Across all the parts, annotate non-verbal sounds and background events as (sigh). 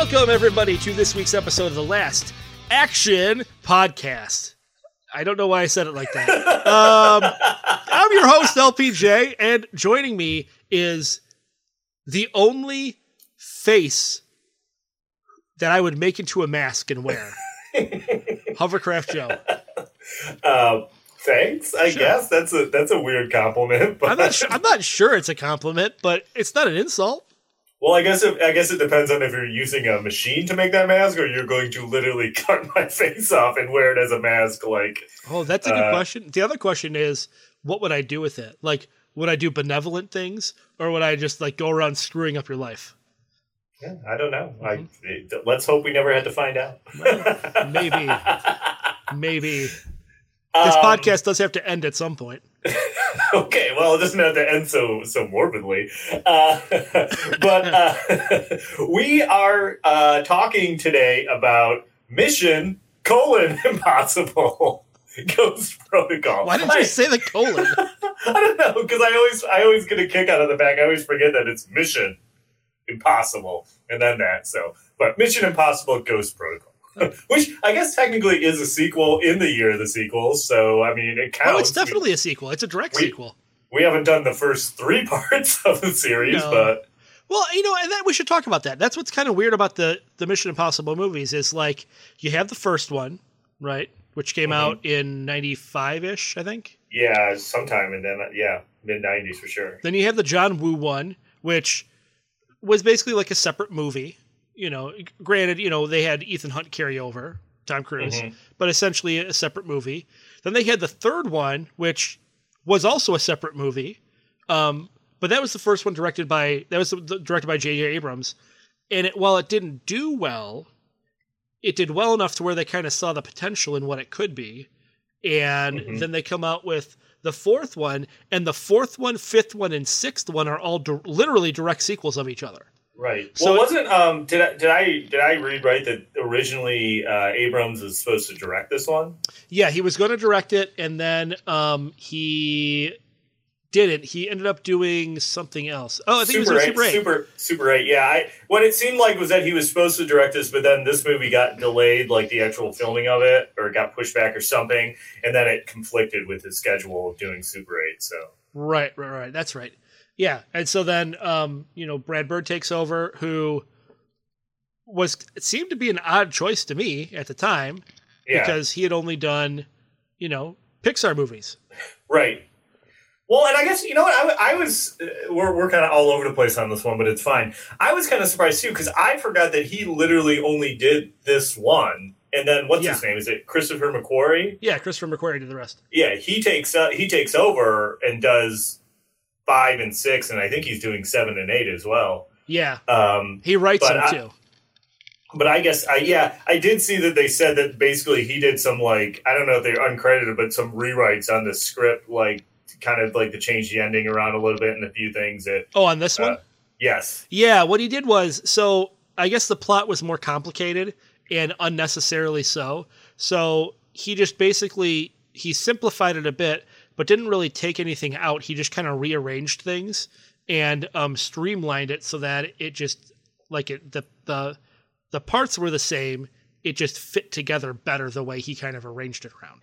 Welcome, everybody, to this week's episode of the Last Action Podcast. I don't know why I said it like that. (laughs) um, I'm your host, LPJ, and joining me is the only face that I would make into a mask and wear (laughs) Hovercraft Joe. Uh, thanks. I guess that's a that's a weird compliment. But (laughs) I'm not, su- I'm not sure it's a compliment, but it's not an insult. Well, I guess it, I guess it depends on if you're using a machine to make that mask, or you're going to literally (laughs) cut my face off and wear it as a mask. Like, Oh, that's a good Uh, question. The other question is, what would I do with it? Like, would I do benevolent things, or would I just like go around screwing up your life? yeah, I don't know. I it- let's hope we never had to find out. Maybe, maybe (laughs) this Um, podcast does have to end at some point. (laughs) okay, well, it doesn't have to end so so morbidly, uh, (laughs) but uh, (laughs) we are uh, talking today about Mission colon Impossible Ghost Protocol. Why didn't you say the colon? I don't know because I always I always get a kick out of the back. I always forget that it's Mission Impossible and then that. So, but Mission Impossible Ghost Protocol. (laughs) Which I guess technically is a sequel in the year of the sequels, so I mean it counts. oh, it's definitely a sequel. It's a direct We- sequel. we haven't done the first three (laughs) parts of the series, No. but Well, you know, and that we should talk about that. That's what's kind of weird about the the Mission Impossible movies is like you have the first one, right, which came Mm-hmm. out in '95 ish, I think. yeah, sometime in then yeah, mid '90s for sure. Then you have the John Woo one, which was basically like a separate movie. You know, granted, you know they had Ethan Hunt carry over Tom Cruise, Mhm. but essentially a separate movie. Then they had the third one, which was also a separate movie, um, but that was the first one directed by that was the, directed by J.J. Abrams, and it, while it didn't do well, it did well enough to where they kind of saw the potential in what it could be, and Mhm. then they come out with the fourth one, and the fourth one, fifth one, and sixth one are all di- literally direct sequels of each other. Right. So- well, wasn't um did I did I did I read right that originally uh, Abrams was supposed to direct this one? Yeah, he was going to direct it, and then um, he didn't. He ended up doing something else. Oh, I think Super he was eight, Super 8. super super eight. Yeah, I what it seemed like was that he was supposed to direct this, but then this movie got delayed, like the actual filming of it, or it got pushed back or something, and then it conflicted with his schedule of doing Super Eight. So Right, right, right. That's right. Yeah, and so then um, you know Brad Bird takes over, who was seemed to be an odd choice to me at the time yeah, because he had only done you know Pixar movies. Right. Well, and I guess you know what I, I was. Uh, we're we're kind of all over the place on this one, but it's fine. I was kind of surprised too because I forgot that he literally only did this one, and then what's his name? Is it Christopher McQuarrie? Yeah, Christopher McQuarrie did the rest. Yeah, he takes uh, he takes over and does five and six, and I think he's doing seven and eight as well. Yeah, Um, he writes them I- too. but I guess I yeah I did see that they said that basically he did some like I don't know if they're uncredited, but some rewrites on the script, like kind of like to change the ending around a little bit and a few things that Oh, on this one. uh, yes Yeah, what he did was so I guess the plot was more complicated and unnecessarily so. So he just basically he simplified it a bit, but didn't really take anything out. He just kind of rearranged things and um, streamlined it so that it just like it the the the parts were the same. It just fit together better the way he kind of arranged it around.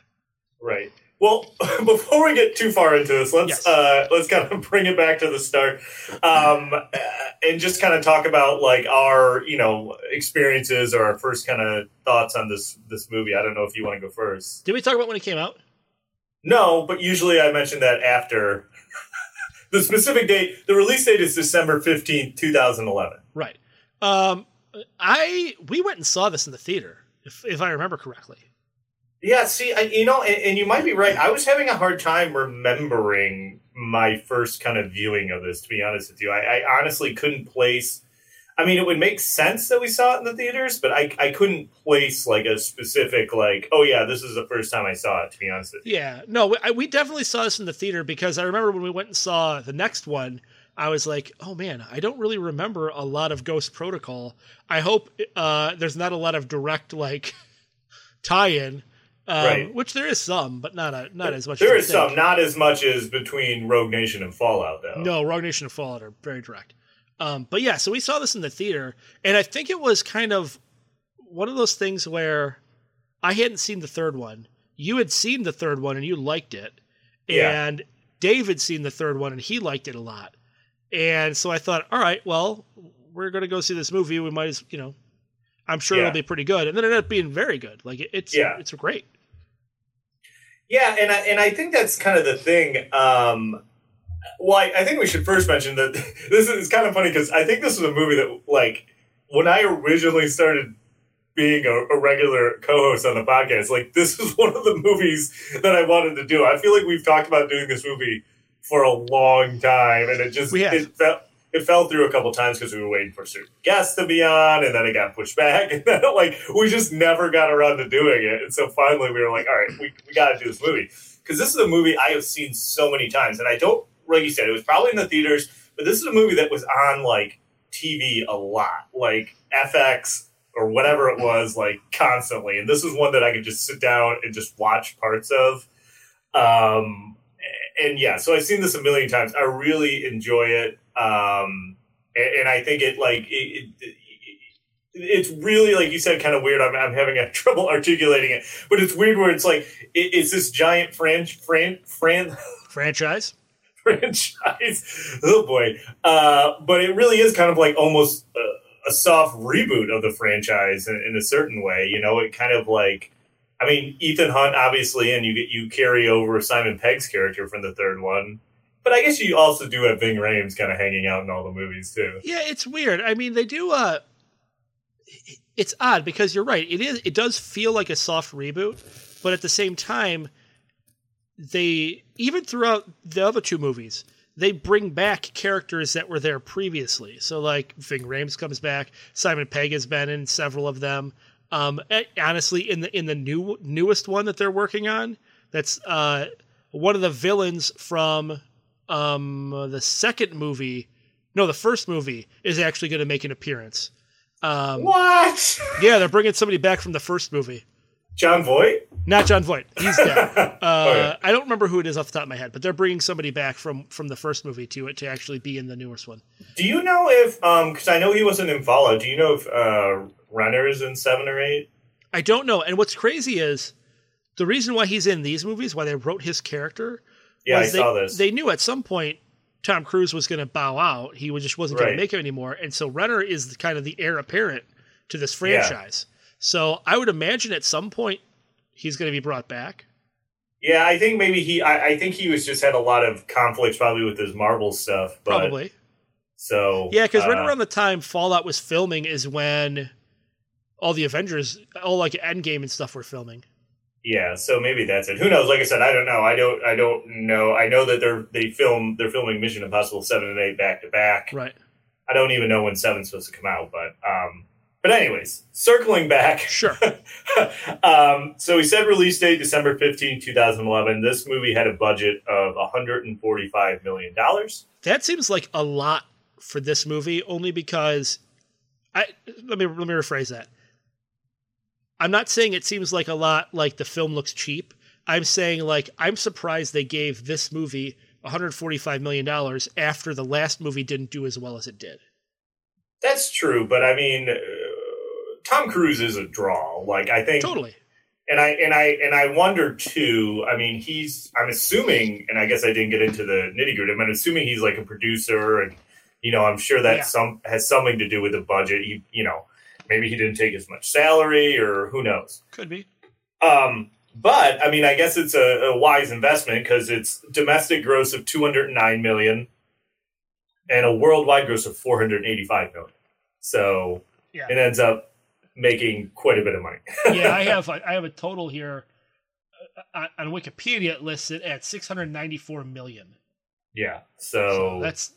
Right. Well, (laughs) before we get too far into this, let's Yes. uh, let's kind of (laughs) bring it back to the start, um, and just kind of talk about like our you know experiences or our first kind of thoughts on this this movie. I don't know if you want to go first. Did we talk about when it came out? No, but usually I mention that after (laughs) the specific date. The release date is December fifteenth, two thousand eleven. Right. Um, I we went and saw this in the theater, if if I remember correctly. Yeah, see, I, you know, and, and you might be right. I was having a hard time remembering my first kind of viewing of this. To be honest with you, I, I honestly couldn't place. I mean, it would make sense that we saw it in the theaters, but I, I couldn't place like a specific like, oh yeah, this is the first time I saw it. To be honest with you, Yeah, no, we, I, we definitely saw this in the theater because I remember when we went and saw the next one, I was like, oh man, I don't really remember a lot of Ghost Protocol. I hope uh, there's not a lot of direct like (laughs) tie-in, um, Right. which there is some, but not a, not as much. there as is some, not as much as between Rogue Nation and Fallout, though. No, Rogue Nation and Fallout are very direct. Um, but yeah, so we saw this in the theater, and I think it was kind of one of those things where I hadn't seen the third one. You had seen the third one and you liked it, Yeah. and Dave had seen the third one and he liked it a lot. And so I thought, all right, well, we're gonna go see this movie. We might as you know, I'm sure Yeah. it'll be pretty good. And then it ended up being very good. Like it's Yeah. it's great. Yeah, and I, and I think that's kind of the thing. Um, well, I, I think we should first mention that (laughs) this is kind of funny because I think this was a movie that, like, when I originally started being a, a regular co-host on the podcast, like this was (laughs) one of the movies that I wanted to do. I feel like we've talked about doing this movie for a long time, and it just it fell it fell through a couple times because we were waiting for certain guests to be on, and then it got pushed back, (laughs) and then like we just never got around to doing it. And so finally, we were like, all right, we we got to do this movie because this is a movie I have seen so many times, and I don't like you said it was probably in the theaters, but this is a movie that was on like TV a lot, like FX or whatever it was, like constantly. And this is one that I could just sit down and just watch parts of. Um, and yeah, so I've seen this a million times. I really enjoy it. Um, and, and I think it like it, it, it's really like you said, kind of weird. I'm, I'm having a (laughs) trouble articulating it, but it's weird where it's like it, it's this giant fran fran fran Franchise. Franchise. (laughs) Oh boy! Uh, but it really is kind of like almost a, a soft reboot of the franchise in, in a certain way. You know, it kind of like, I mean, Ethan Hunt obviously, and you get you carry over Simon Pegg's character from the third one. But I guess you also do have Ving Rhames kind of hanging out in all the movies too. Yeah, it's weird. I mean, they do. Uh, it's odd because you're right. It is. It does feel like a soft reboot, but at the same time, they even throughout the other two movies, they bring back characters that were there previously. So like Ving Rhames comes back. Simon Pegg has been in several of them. Um, eh, honestly, in the in the new newest one that they're working on, that's uh, one of the villains from um, the second movie. No, the first movie is actually going to make an appearance. Um, What? yeah, they're bringing somebody back from the first movie. Jon Voight? Not Jon Voight. He's dead. (laughs) Uh. I don't remember who it is off the top of my head, but they're bringing somebody back from from the first movie to it to actually be in the newest one. Do you know if um? Because I know he wasn't in Fallout. Do you know if uh Renner is in seven or eight? I don't know. And what's crazy is the reason why he's in these movies, why they wrote his character, Yeah, I they, saw this. They knew at some point Tom Cruise was going to bow out. He just wasn't going Right. to make it anymore. And so Renner is the, kind of the heir apparent to this Yeah. So I would imagine at some point he's going to be brought back. Yeah, I think maybe he. I, I think he was just had a lot of conflicts probably with his Marvel stuff. But, Probably. So Yeah, because right uh, around the time Fallout was filming is when all the Avengers, all like Endgame and stuff were filming. Yeah, so maybe that's it. Who knows? Like I said, I don't know. I don't. I don't know. I know that they're they film they're filming Mission Impossible seven and eight back to back. Right. I don't even know when seven's supposed to come out, but um. But anyways, circling back. Sure. (laughs) um, so we said release date December 15, 2011. This movie had a budget of $145 million. That seems like a lot for this movie, only because I let me let me rephrase that. I'm not saying it seems like a lot like the film looks cheap. I'm saying like I'm surprised they gave this movie 145 million dollars after the last movie didn't do as well as it did. That's true, but I mean, Tom Cruise is a draw. Like I think Totally. and I and I and I wonder too. I mean, he's. I'm assuming, and I guess I didn't get into the nitty gritty. I'm assuming he's like a producer, and you know, I'm sure that Yeah. some has something to do with the budget. He, you know, maybe he didn't take as much salary, or who knows. Could be. Um, but I mean, I guess it's a, a wise investment because it's domestic gross of 209 million and a worldwide gross of 485 million. So Yeah. it ends up making quite a bit of money. (laughs) yeah, I have I have a total here uh, on- on Wikipedia it lists it at 694 million. Yeah. So So, that's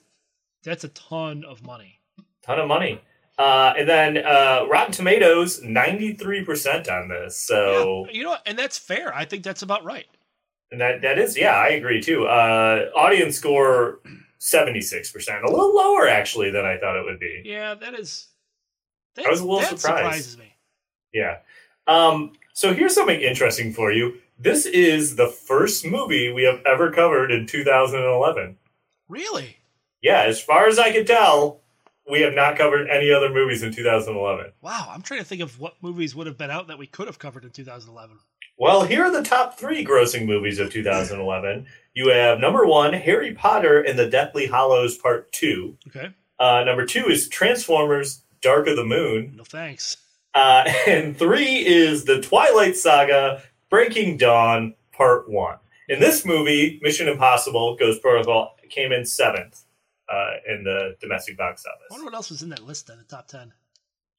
that's a ton of money. ton of money. Uh, and then uh, Rotten Tomatoes, 93% on this. So, Yeah, you know, and that's fair. I think that's about right. and that, that is, yeah, I agree too. Uh, audience score, 76%. A little lower, actually, than I thought it would be. Yeah, that is. I was a little that surprised. surprises me. Yeah. Um, so here's something interesting for you. This is the first movie we have ever covered in 2011. Really? Yeah, as far as I can tell, we have not covered any other movies in 2011. Wow, I'm trying to think of what movies would have been out that we could have covered in 2011. Well, here are the top three grossing movies of 2011. You have number one, Harry Potter and the Deathly Hallows Part 2. Okay. Uh, number two is Transformers Dark of the Moon. No thanks. Uh, (laughs) and three is The Twilight Saga Breaking Dawn Part 1. In this movie, Mission Impossible Ghost Protocol came in seventh uh, in the domestic box office. I wonder what else was in that list then, the top 10.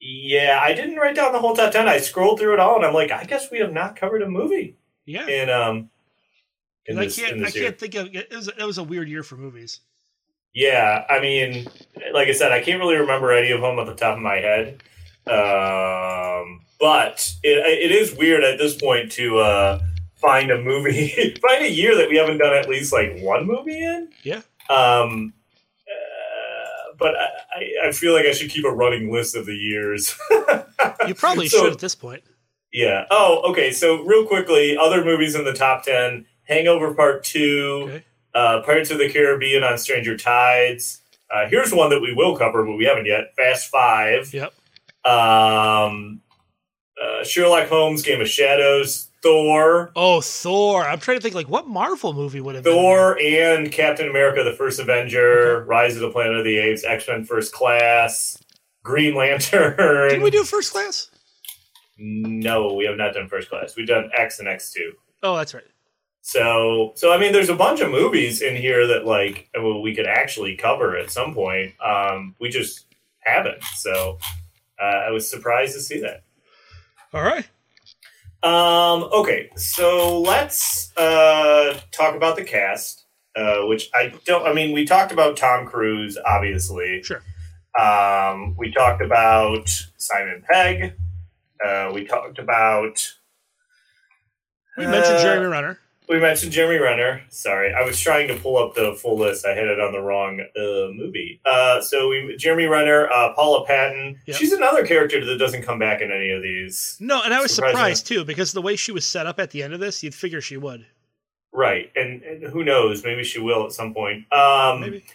Yeah, I didn't write down the whole top 10. I scrolled through it all and I'm like, I guess we have not covered a movie Yeah. And, um in this, I can't. I year. can't think of. It was. It was a weird year for movies. Yeah, I mean, like I said, I can't really remember any of them at the top of my head. Um, but it, it is weird at this point to uh, find a movie, (laughs) find a year that we haven't done at least like one movie in. Yeah. Um, uh, but I, I- feel like I should keep a running list of the years. (laughs) You probably So- should at this point. Yeah. Oh, okay. So real quickly, other movies in the top ten: Hangover Part Two, Okay. Uh, Pirates of the Caribbean on Stranger Tides. Uh, here's one that we will cover, but we haven't yet. Fast Five. Yep. Um, uh, Sherlock Holmes, Game of Shadows, Thor, Oh, Thor. I'm trying to think like what Marvel movie would have been Thor, and Captain America: The First Avenger, Rise of the Planet of the Apes, X Men: First Class, Green Lantern. Did we do First Class? No, we have not done First Class. We've done X and X Two. Oh, that's right. So, so I mean, there's a bunch of movies in here that like well, we could actually cover at some point. Um, we just haven't. So, uh, I was surprised to see that. All right. Um, okay, so let's uh, talk about the cast, uh, which I don't. I mean, we talked about Tom Cruise, obviously. Sure. Um, we talked about Simon Pegg. Uh, we talked about. We mentioned uh, Jeremy Renner. We mentioned Jeremy Renner. Sorry, I was trying to pull up the full list. I had it on the wrong uh, movie. Uh, so we Jeremy Renner, uh, Paula Patton. Yep. She's another character that doesn't come back in any of these. No, and I was surprised too because the way she was set up at the end of this, you'd figure she would. Right, and, and who knows? Maybe she will at some point. Um, Maybe.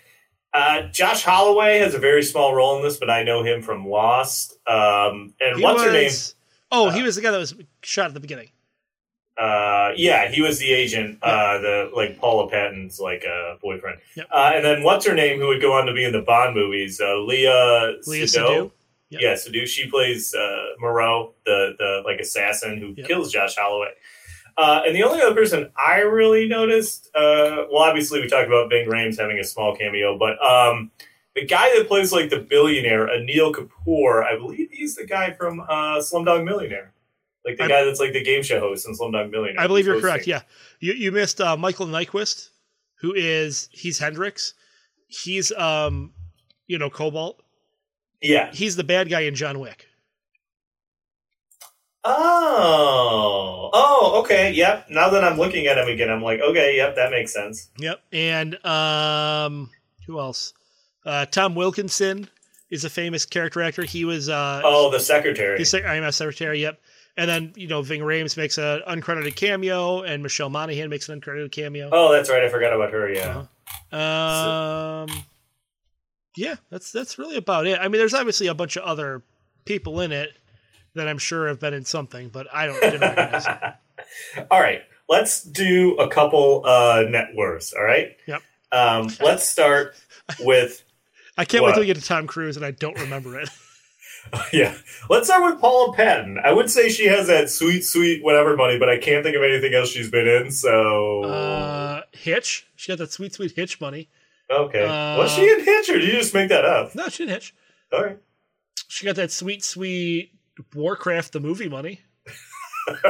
Uh, Josh Holloway has a very small role in this, but I know him from Lost. Um, and He what's her name? was- Oh, he was the guy that was shot at the beginning. Uh, yeah, he was the agent, uh, the like Paula Patton's like uh, boyfriend. Yep. Uh, and then what's her name? Who would go on to be in the Bond movies? Uh, Leah Leah? Seydoux. Yep. Yeah, Seydoux. She plays uh, Moreau, the the like assassin who Yep. kills Josh Holloway. Uh, and the only other person I really noticed, uh, well, obviously we talked about Ving Rhames having a small cameo, but um, the guy that plays like the billionaire, Anil Kapoor, I believe he's the guy from uh, Slumdog Millionaire, like the I- guy that's like the game show host in Slumdog Millionaire. I believe you're He's correct. Yeah, you you missed uh, Michael Nyqvist, who is he's Hendricks. He's um, you know, Cobalt. yeah. He's the bad guy in John Wick. Oh, oh, okay, yep. Now that I'm looking at him again, I'm like, okay, yep, that makes sense. Yep. And um, who else? Uh, Tom Wilkinson is a famous character actor. He was uh, Oh, the secretary. he's I am a secretary. Yep. And then you know Ving Rhames makes an uncredited cameo, and Michelle Monaghan makes an uncredited cameo. Oh, that's right. I forgot about her. Yeah. Uh-huh. Um, yeah, that's that's really about it. I mean, there's obviously a bunch of other people in it that I'm sure have been in something, but I don't didn't recognize them. all right, let's do a couple uh, net worths. All right. Yep. Um, let's start with (laughs) I can't wait What? till we get to Tom Cruise, and I don't remember it. (laughs) yeah. Let's start with Paula Patton. I would say she has that sweet, sweet whatever money, but I can't think of anything else she's been in. So Uh, Hitch. She got that sweet, sweet Hitch money. okay, uh, was she in Hitch, or did you just make that up? No, she didn't Hitch. All right. She got that sweet, sweet Warcraft the movie money. (laughs)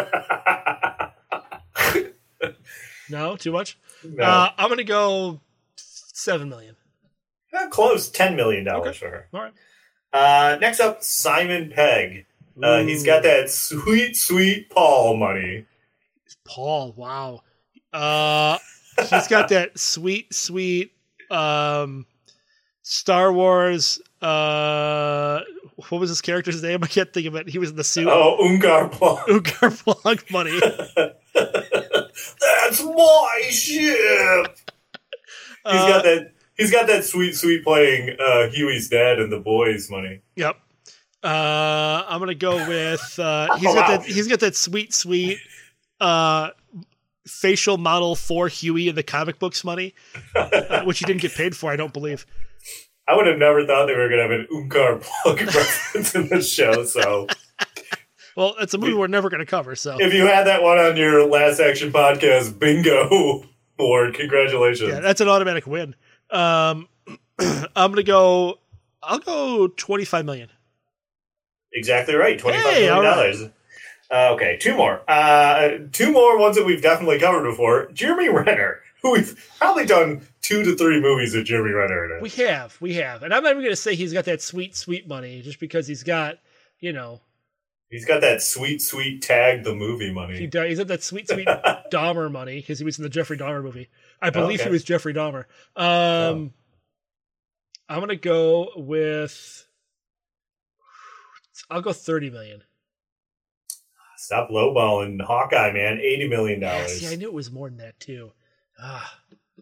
No, too much. no. Uh, I'm gonna go Seven million. Uh, close, ten million dollars Okay. for her. All right. Uh, next up, Simon Pegg. Uh, he's got that sweet, sweet Paul money. Paul, wow. Uh he's got that sweet, sweet um Star Wars uh what was his character's name? I can't think of it. He was in the suit. Oh, Unkar Plutt. (laughs) Unkar Plutt money. (laughs) That's my ship. He's Uh, got that. He's got that sweet, sweet playing uh, Hughie's dad and the boys money. Yep. Uh, I'm gonna go with uh, (laughs) he's Oh, got wow. that he's got that sweet sweet uh, facial model for Huey in the comic books money, uh, (laughs) which he didn't get paid for, I don't believe. I would have never thought they were going to have an Unkar Plutt (laughs) reference in the show. So Well, it's a movie we're never gonna cover, so if you had that one on your Last Action Podcast bingo board, congratulations. yeah, that's an automatic win. Um, (clears throat) I'm gonna go. I'll go 25 million. Exactly right. Twenty-five Hey, million all right. dollars. Uh, okay, two more. Uh, two more ones that we've definitely covered before. Jeremy Renner, who (laughs) we've probably done two to three movies with Jeremy Renner in it. We have, we have, and I'm not even gonna say he's got that sweet sweet money just because he's got, you know, He's got that sweet, sweet tag the movie He money. does. He's got that sweet, sweet (laughs) Dahmer money because he was in the Jeffrey Dahmer movie. I believe okay. he was Jeffrey Dahmer. Um, I'm gonna go with. I'll go thirty million. Stop lowballing Hawkeye, man. Eighty million Yeah, dollars. see, I knew it was more than that too. Ah,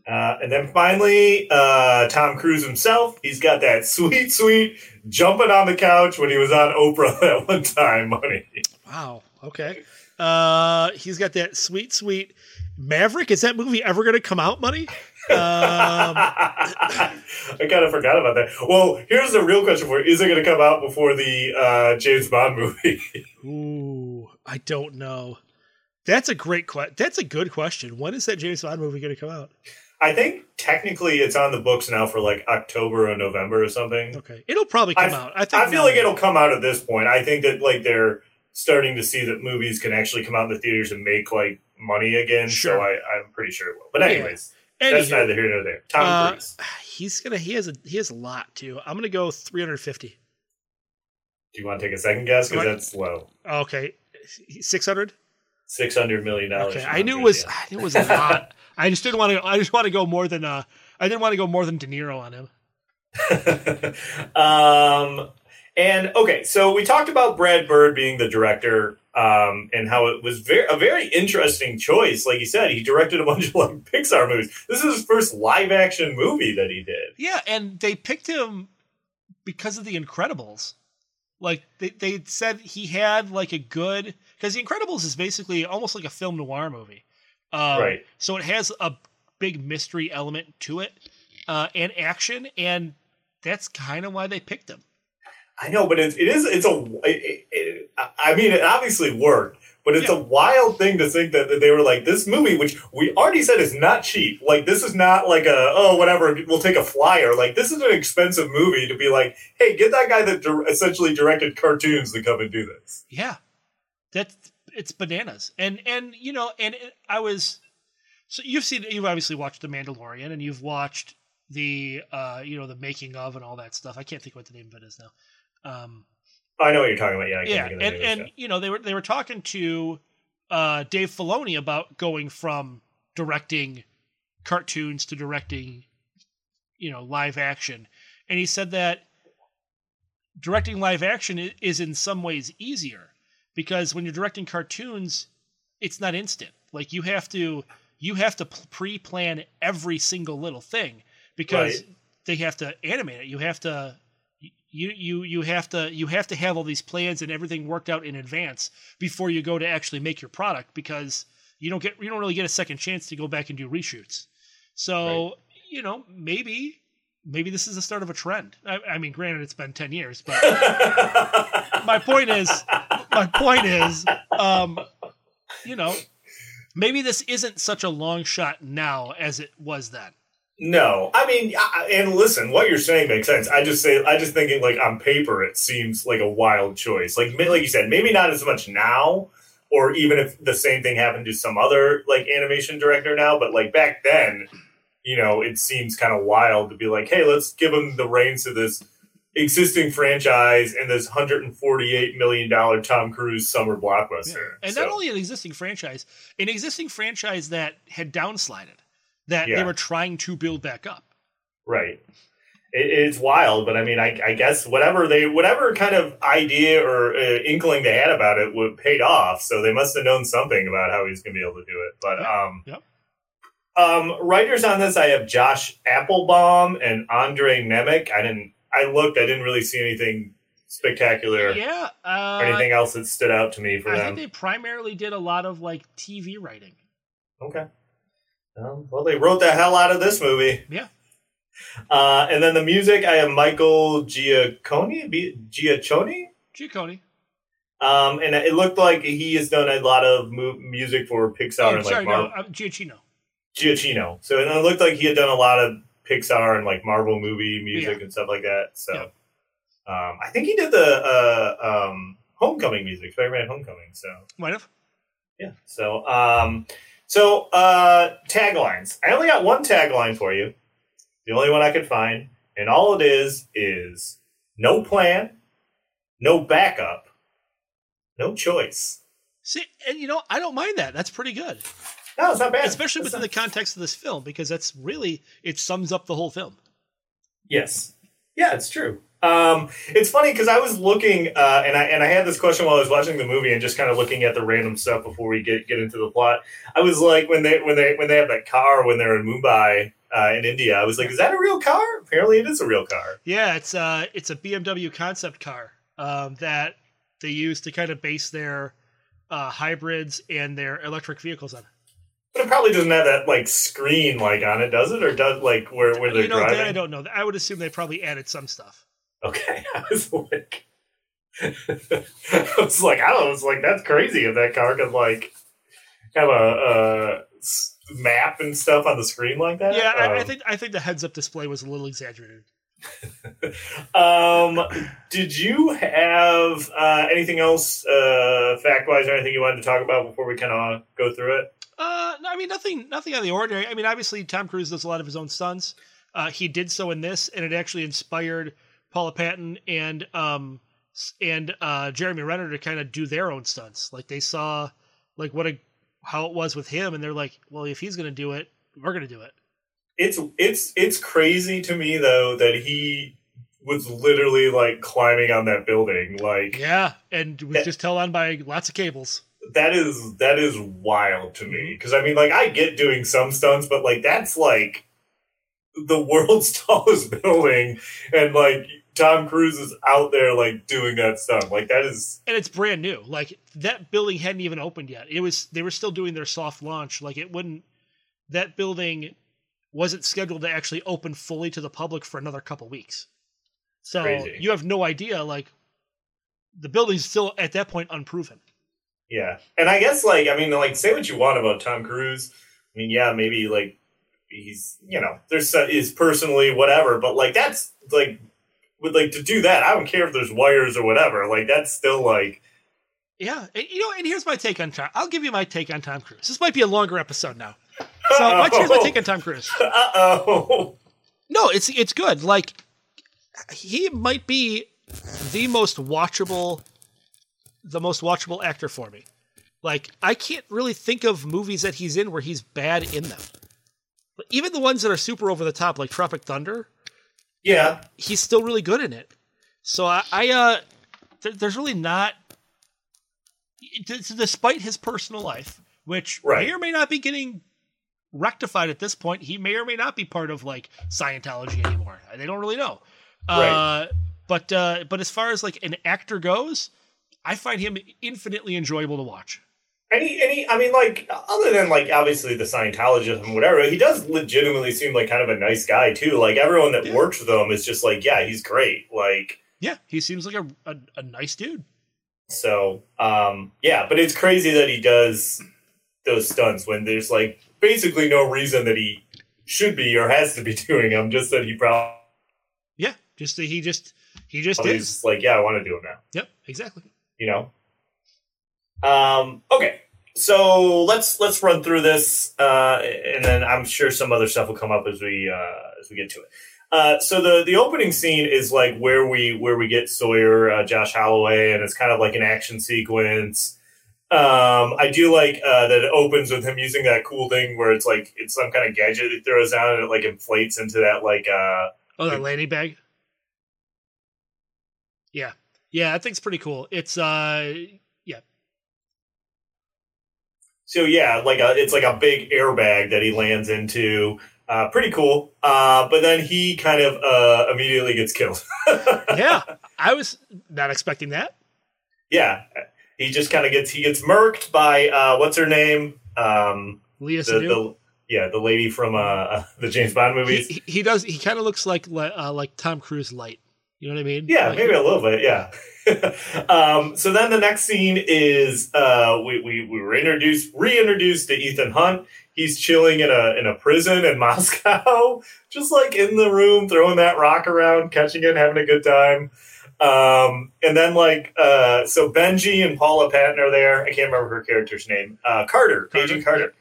Uh, and then finally, uh, Tom Cruise himself. He's got that (laughs) sweet, sweet jumping on the couch when he was on Oprah (laughs) that one time money. wow. Okay. Uh, he's got that sweet, sweet Maverick. Is that movie ever gonna come out? Money. Um, (laughs) I kind of forgot about that. Well, here's the real question for you. Is it going to come out before the uh, James Bond (laughs) movie? ooh, I don't know. That's a great question. That's a good question. When is that James Bond movie gonna come out? I think technically it's on the books now for like October or November or something. Okay, it'll probably come I, out. I think. I feel now- like it'll come out at this point. I think that like they're starting to see that movies can actually come out in the theaters and make like money again. Sure. So I, I'm pretty sure it will. But anyways, Anywho, that's neither here nor there. Tom uh, Cruise. he's gonna. He has a. He has a lot too. I'm gonna go 350. Do you want to take a second guess? Because that's low. Okay, 600. Six hundred million dollars. Okay, I knew it was. I knew it was a lot. (laughs) I just didn't want to. I just want to go more than. Uh, I didn't want to go more than De Niro on him. (laughs) um, and okay, so we talked about Brad Bird being the director, um, and how it was very a very interesting choice. Like you said, he directed a bunch of like Pixar movies. This is his first live action movie that he did. Yeah, and they picked him because of The Incredibles. Like they, they said he had like a good because The Incredibles is basically almost like a film noir movie, um, Right. So it has a big mystery element to it uh, and action, and that's kind of why they picked him. I know, but it's, it is it's a. It, it, I mean, it obviously worked, but it's Yeah. a wild thing to think that, that they were like this movie, which we already said is not cheap. Like this is not like a oh whatever we'll take a flyer. Like this is an expensive movie to be like, hey, get that guy that dir- essentially directed cartoons to come and do this. Yeah, that's it's bananas, and and you know, and it, I was so you've seen you've obviously watched The Mandalorian, and you've watched the uh you know the making of and all that stuff. I can't think what the name of it is now. Um, I know what you're talking about. Yeah, I yeah, think of the and and show. you know they were they were talking to uh Dave Filoni about going from directing cartoons to directing you know live action, and he said that directing live action is in some ways easier because when you're directing cartoons it's not instant like you have to you have to pre-plan every single little thing because Right. they have to animate it you have to you you you have to you have to have all these plans and everything worked out in advance before you go to actually make your product because you don't get you don't really get a second chance to go back and do reshoots. So you know maybe maybe this is the start of a trend. I, I mean granted it's been 10 years but (laughs) my point is my point is um you know maybe this isn't such a long shot now as it was then No, I mean, I- and listen, what you're saying makes sense. I just say, I just thinking like on paper, it seems like a wild choice. Like, like you said, maybe not as much now, or even if the same thing happened to some other like animation director now, but like back then, you know, it seems kind of wild to be like, hey, let's give him the reins to this existing franchise and this $148 million Tom Cruise summer blockbuster. And So, not only an existing franchise, an existing franchise that had downslided, that they were trying to build back up. right. It, it's wild, but I mean, I, I guess whatever they, whatever kind of idea or uh, inkling they had about it would paid off. So they must have known something about how he's going to be able to do it. But, Yeah. um, Yep. Um, writers on this, I have Josh Applebaum and Andre Nemec. I didn't. I looked. I didn't really see anything spectacular Yeah. Uh, or anything else that stood out to me for I them. think they primarily did a lot of like TV writing. okay. Um, well, they wrote the hell out of this movie. Yeah. Uh, and then the music, I have Michael Giacone. B- Giacchone. Giacconi. Um, and it looked like he has done a lot of mu- music for Pixar Oh, and sorry, like no, uh, Giacchino. Giacchino. So and it looked like he had done a lot of Pixar and like Marvel movie music Yeah. and stuff like that. So Yeah. um, I think he did the uh, um, Homecoming music, Spider-Man Homecoming. So Might have. yeah. So um, so uh, taglines. I only got one tagline for you. The only one I could find, and all it is is no plan, no backup, no choice. See, and you know, I don't mind that. That's pretty good, No, it's not bad. especially It's within not- the context of this film, because that's really it sums up the whole film. Yes. Yeah, it's true. Um, it's funny because I was looking, uh, and I and I had this question while I was watching the movie and just kind of looking at the random stuff before we get get into the plot. I was like, when they when they when they have that car when they're in Mumbai uh, in India, I was like, is that a real car? Apparently, it is a real car. Yeah, it's uh it's a BMW concept car um, that they use to kind of base their uh, hybrids and their electric vehicles on. But it probably doesn't have that like screen like on it, does it? Or does like where where they're You know, driving? I don't know. I would assume they probably added some stuff. Okay, (laughs) I was like, I was like, I it's like that's crazy if that car could like have a map and stuff on the screen like that. Yeah, I, I Um, think I think the heads-up display was a little exaggerated. (laughs) Um, did you have uh, anything else uh, fact wise or anything you wanted to talk about before we kind of go through it? Uh, no, I mean nothing, nothing out of the ordinary. I mean, obviously Tom Cruise does a lot of his own stunts. Uh, he did so in this, and it actually inspired Paula Patton and um and uh, Jeremy Renner to kind of do their own stunts. Like they saw like what a how it was with him, and they're like, well, if he's gonna do it, we're gonna do it. It's it's it's crazy to me though that he was literally like climbing on that building like Yeah, and was just held on by lots of cables. that is that is wild to me because I mean, like, I get doing some stunts, but like that's like the world's (laughs) tallest building, and like Tom Cruise is out there like doing that stuff. Like that is and it's brand new. Like that building hadn't even opened yet. It was they were still doing their soft launch. Like it wouldn't that building wasn't scheduled to actually open fully to the public for another couple weeks. So Crazy. you have no idea like the building's still at that point unproven. yeah. And I guess like I mean, like, say what you want about Tom Cruise. I mean, yeah, maybe like he's you know there's some- is personally whatever, but like that's like with like to do that. I don't care if there's wires or whatever. Like that's still like. Yeah, and you know, and here's my take on Tom. I'll give you my take on Tom Cruise. This might be a longer episode now. So my, here's my take on Tom Cruise. (laughs) Uh oh. No, it's it's good. Like he might be the most watchable the most watchable actor for me. Like I can't really think of movies that he's in where he's bad in them. But even the ones that are super over the top like Tropic Thunder, Yeah. he's still really good in it. So I, I uh th- there's really not d- despite his personal life, which Right. may or may not be getting rectified at this point, he may or may not be part of like Scientology anymore. They don't really know. Uh, but uh, but as far as like an actor goes, I find him infinitely enjoyable to watch. Any, any, I mean, like, other than like obviously the Scientologist and whatever, he does legitimately seem like kind of a nice guy too. Like everyone that Yeah. works with him is just like, yeah, he's great. Like, Yeah, he seems like a, a, a nice dude. so, um, yeah, but it's crazy that he does those stunts when there's like basically no reason that he should be or has to be (laughs) doing them. Just that he probably Yeah, just that he just he just is is. like, yeah, I want to do them now. Yep, exactly. you know. Um, okay, so let's let's run through this, uh, and then I'm sure some other stuff will come up as we uh, as we get to it. Uh, so the the opening scene is like where we where we get Sawyer, uh, Josh Holloway, and it's kind of like an action sequence. Um, I do like uh, that it opens with him using that cool thing where it's like it's some kind of gadget he throws down and it like inflates into that like uh Oh, that landing bag. Yeah, yeah, that thing's pretty cool. It's uh, So yeah, like a it's like a big airbag that he lands into. Uh, pretty cool. Uh, but then he kind of uh, immediately gets killed. (laughs) yeah. I was not expecting that. yeah, he just kind of gets he gets murked by uh, what's her name? Um, Leah the, the yeah the lady from uh, (laughs) the James Bond movies. he- he does. He kind of looks like li- uh, like Tom Cruise light. You know what I mean? Yeah, Like- maybe a little bit. Yeah. (laughs) um, so then the next scene is uh, we, we we were introduced reintroduced to Ethan Hunt. He's chilling in a in a prison in (laughs) Moscow, just like in the room, throwing that rock around, catching it, having a good time. Um, and then like uh, so Benji and Paula Patton are there. I can't remember her character's name. Uh, Carter, Carter, Agent Carter.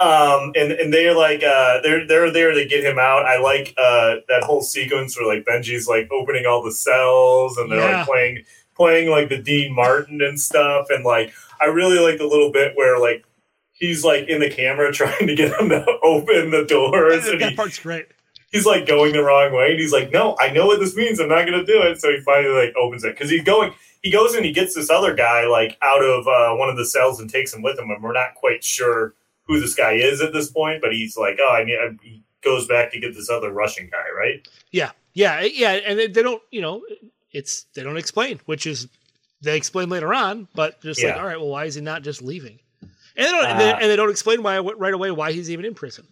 Um, and and they're like uh, they're they're there to get him out. I like uh, that whole sequence where like Benji's like opening all the cells and they're Yeah. like playing playing like the Dean Martin and stuff. And like I really like the little bit where like he's like in the camera (laughs) trying to get him to open the doors and that he, part's great. he's like going the wrong way and he's like no i know what this means i'm not gonna do it so he finally like opens it because he's going he goes and he gets this other guy like out of uh, one of the cells and takes him with him and we're not quite sure who this guy is at this point but he's like oh i mean I, he goes back to get this other russian guy right Yeah, yeah, yeah. And they, they don't, you know, it's they don't explain, which is they explain later on, but just like, all right, well, why is he not just leaving? And they don't, and, they, Uh, and they don't explain why right away why he's even in prison.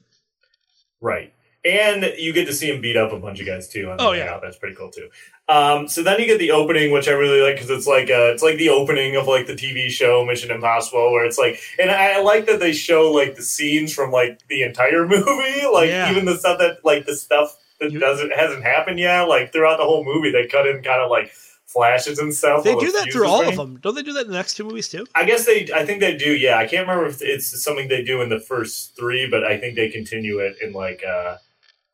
Right. And you get to see him beat up a bunch of guys too. On Oh, yeah. out. that's pretty cool too. Um, so then you get the opening, which I really like because it's like uh, it's like the opening of like the TV show Mission Impossible, where it's like, and I like that they show like the scenes from like the entire (laughs) movie, like Yeah. even the stuff that like the stuff that You- doesn't hasn't happened yet. Like throughout the whole movie, they cut in kind of like flashes and stuff. They do that through all of them, don't they? Do that in the next two movies too? I guess they. I think they do. Yeah, I can't remember if it's something they do in the first three, but I think they continue it in like uh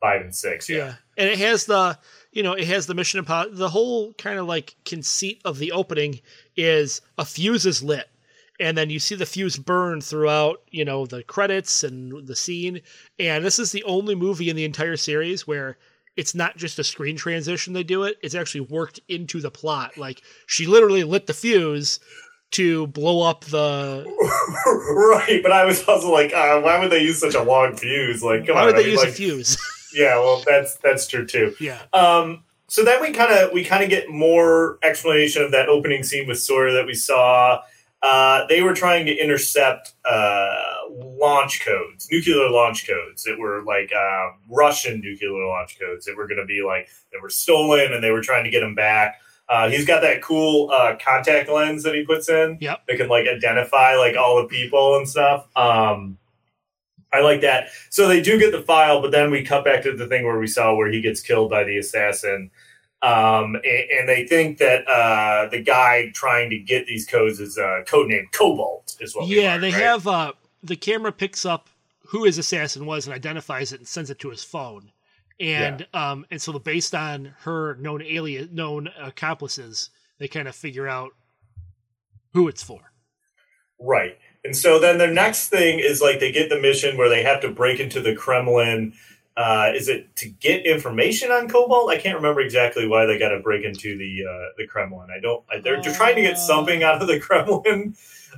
five and six. Yeah. and it has the you know it has the mission impossible the whole kind of like conceit of the opening is a fuse is lit and then you see the fuse burn throughout you know the credits and the scene and this is the only movie in the entire series where it's not just a screen transition they do it it's actually worked into the plot like she literally lit the fuse to blow up the (laughs) right, but I was also like, uh, why would they use such a long fuse? Like, why on, would I they mean, use like, a fuse (laughs) Yeah, well, that's that's true too. yeah Um, so then we kind of we kind of get more explanation of that opening scene with Sawyer that we saw. Uh, they were trying to intercept uh, launch codes, nuclear launch codes that were like uh, Russian nuclear launch codes that were going to be like that were stolen, and they were trying to get them back. Uh, he's got that cool uh, contact lens that he puts in Yep. that can like identify like all the people and stuff. Um, I like that. So they do get the file, but then we cut back to the thing where we saw where he gets killed by the assassin. Um, and, and they think that uh, the guy trying to get these codes is uh, codenamed Cobalt, is what. yeah learned, they right? have uh the camera picks up who his assassin was and identifies it and sends it to his phone and um and so based on her known alien known accomplices they kind of figure out who it's for Right. And so then the next thing is like they get the mission where they have to break into the Kremlin. Uh, is it to get information on Cobalt? I can't remember exactly why they got to break into the uh, the Kremlin. I don't. I, they're, they're trying to get something out of the (laughs) Kremlin.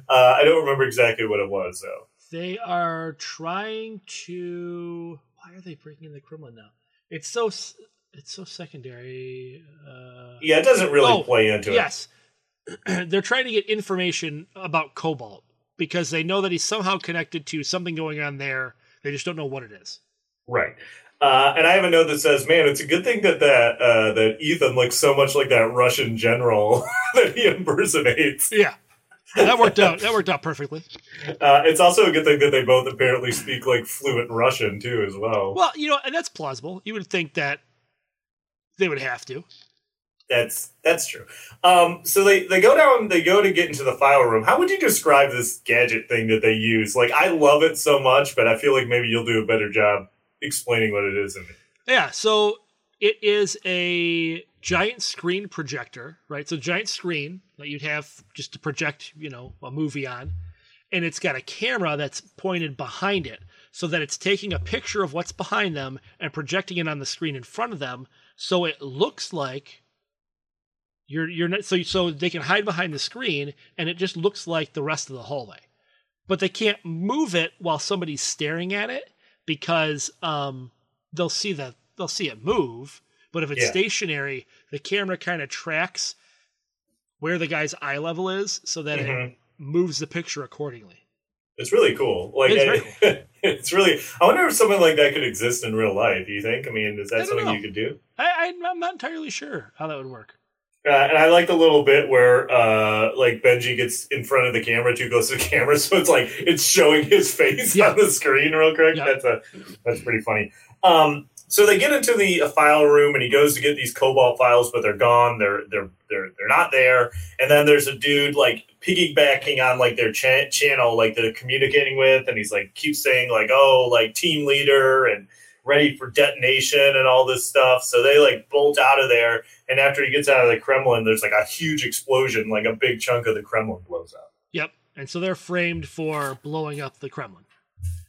Uh, I don't remember exactly what it was though. they are trying to why are they breaking in the kremlin now it's so it's so secondary uh Yeah, it doesn't really Oh, play into it. yes (clears throat) they're trying to get information about cobalt because they know that he's somehow connected to something going on there. They just don't know what it is. Right. Uh, and I have a note that says, "Man, it's a good thing that that uh, that Ethan looks so much like that Russian general (laughs) that he impersonates." yeah. That worked out. That worked out perfectly. Uh, it's also a good thing that they both apparently speak like fluent Russian too, as well. well you know and that's plausible. You would think that they would have to That's that's true. Um, so they they go down, they go to get into the file room. How would you describe this gadget thing that they use? Like, I love it so much, but I feel like maybe you'll do a better job explaining what it is. Yeah, so it is a giant screen projector, right? So giant screen that you'd have just to project, you know, a movie on, and it's got a camera that's pointed behind it, so that it's taking a picture of what's behind them and projecting it on the screen in front of them, so it looks like you're you're not so so they can hide behind the screen and it just looks like the rest of the hallway. But they can't move it while somebody's staring at it because um they'll see the they'll see it move, but if it's Yeah. stationary, the camera kind of tracks where the guy's eye level is so that it Mhm. moves the picture accordingly. It's really cool. Like, It's I- (laughs) it's really. I wonder if something like that could exist in real life. Do you think? I mean, is that something know. you could do? I, I I'm not entirely sure how that would work. Uh, and I like the little bit where, uh, like Benji gets in front of the camera, too close to the camera, (laughs) so it's like it's showing his face Yeah. on the screen real quick. Yeah. That's a that's pretty funny. Um, so they get into the uh, file room, and he goes to get these Cobalt files, but they're gone. They're they're they're they're not there. And then there's a dude like piggybacking on like their cha- channel, like they're communicating with, and he's like keeps saying like, oh, like team leader and ready for detonation and all this stuff. So they like bolt out of there. And after he gets out of the Kremlin, there's like a huge explosion, like a big chunk of the Kremlin blows up. Yep. And so they're framed for blowing up the Kremlin.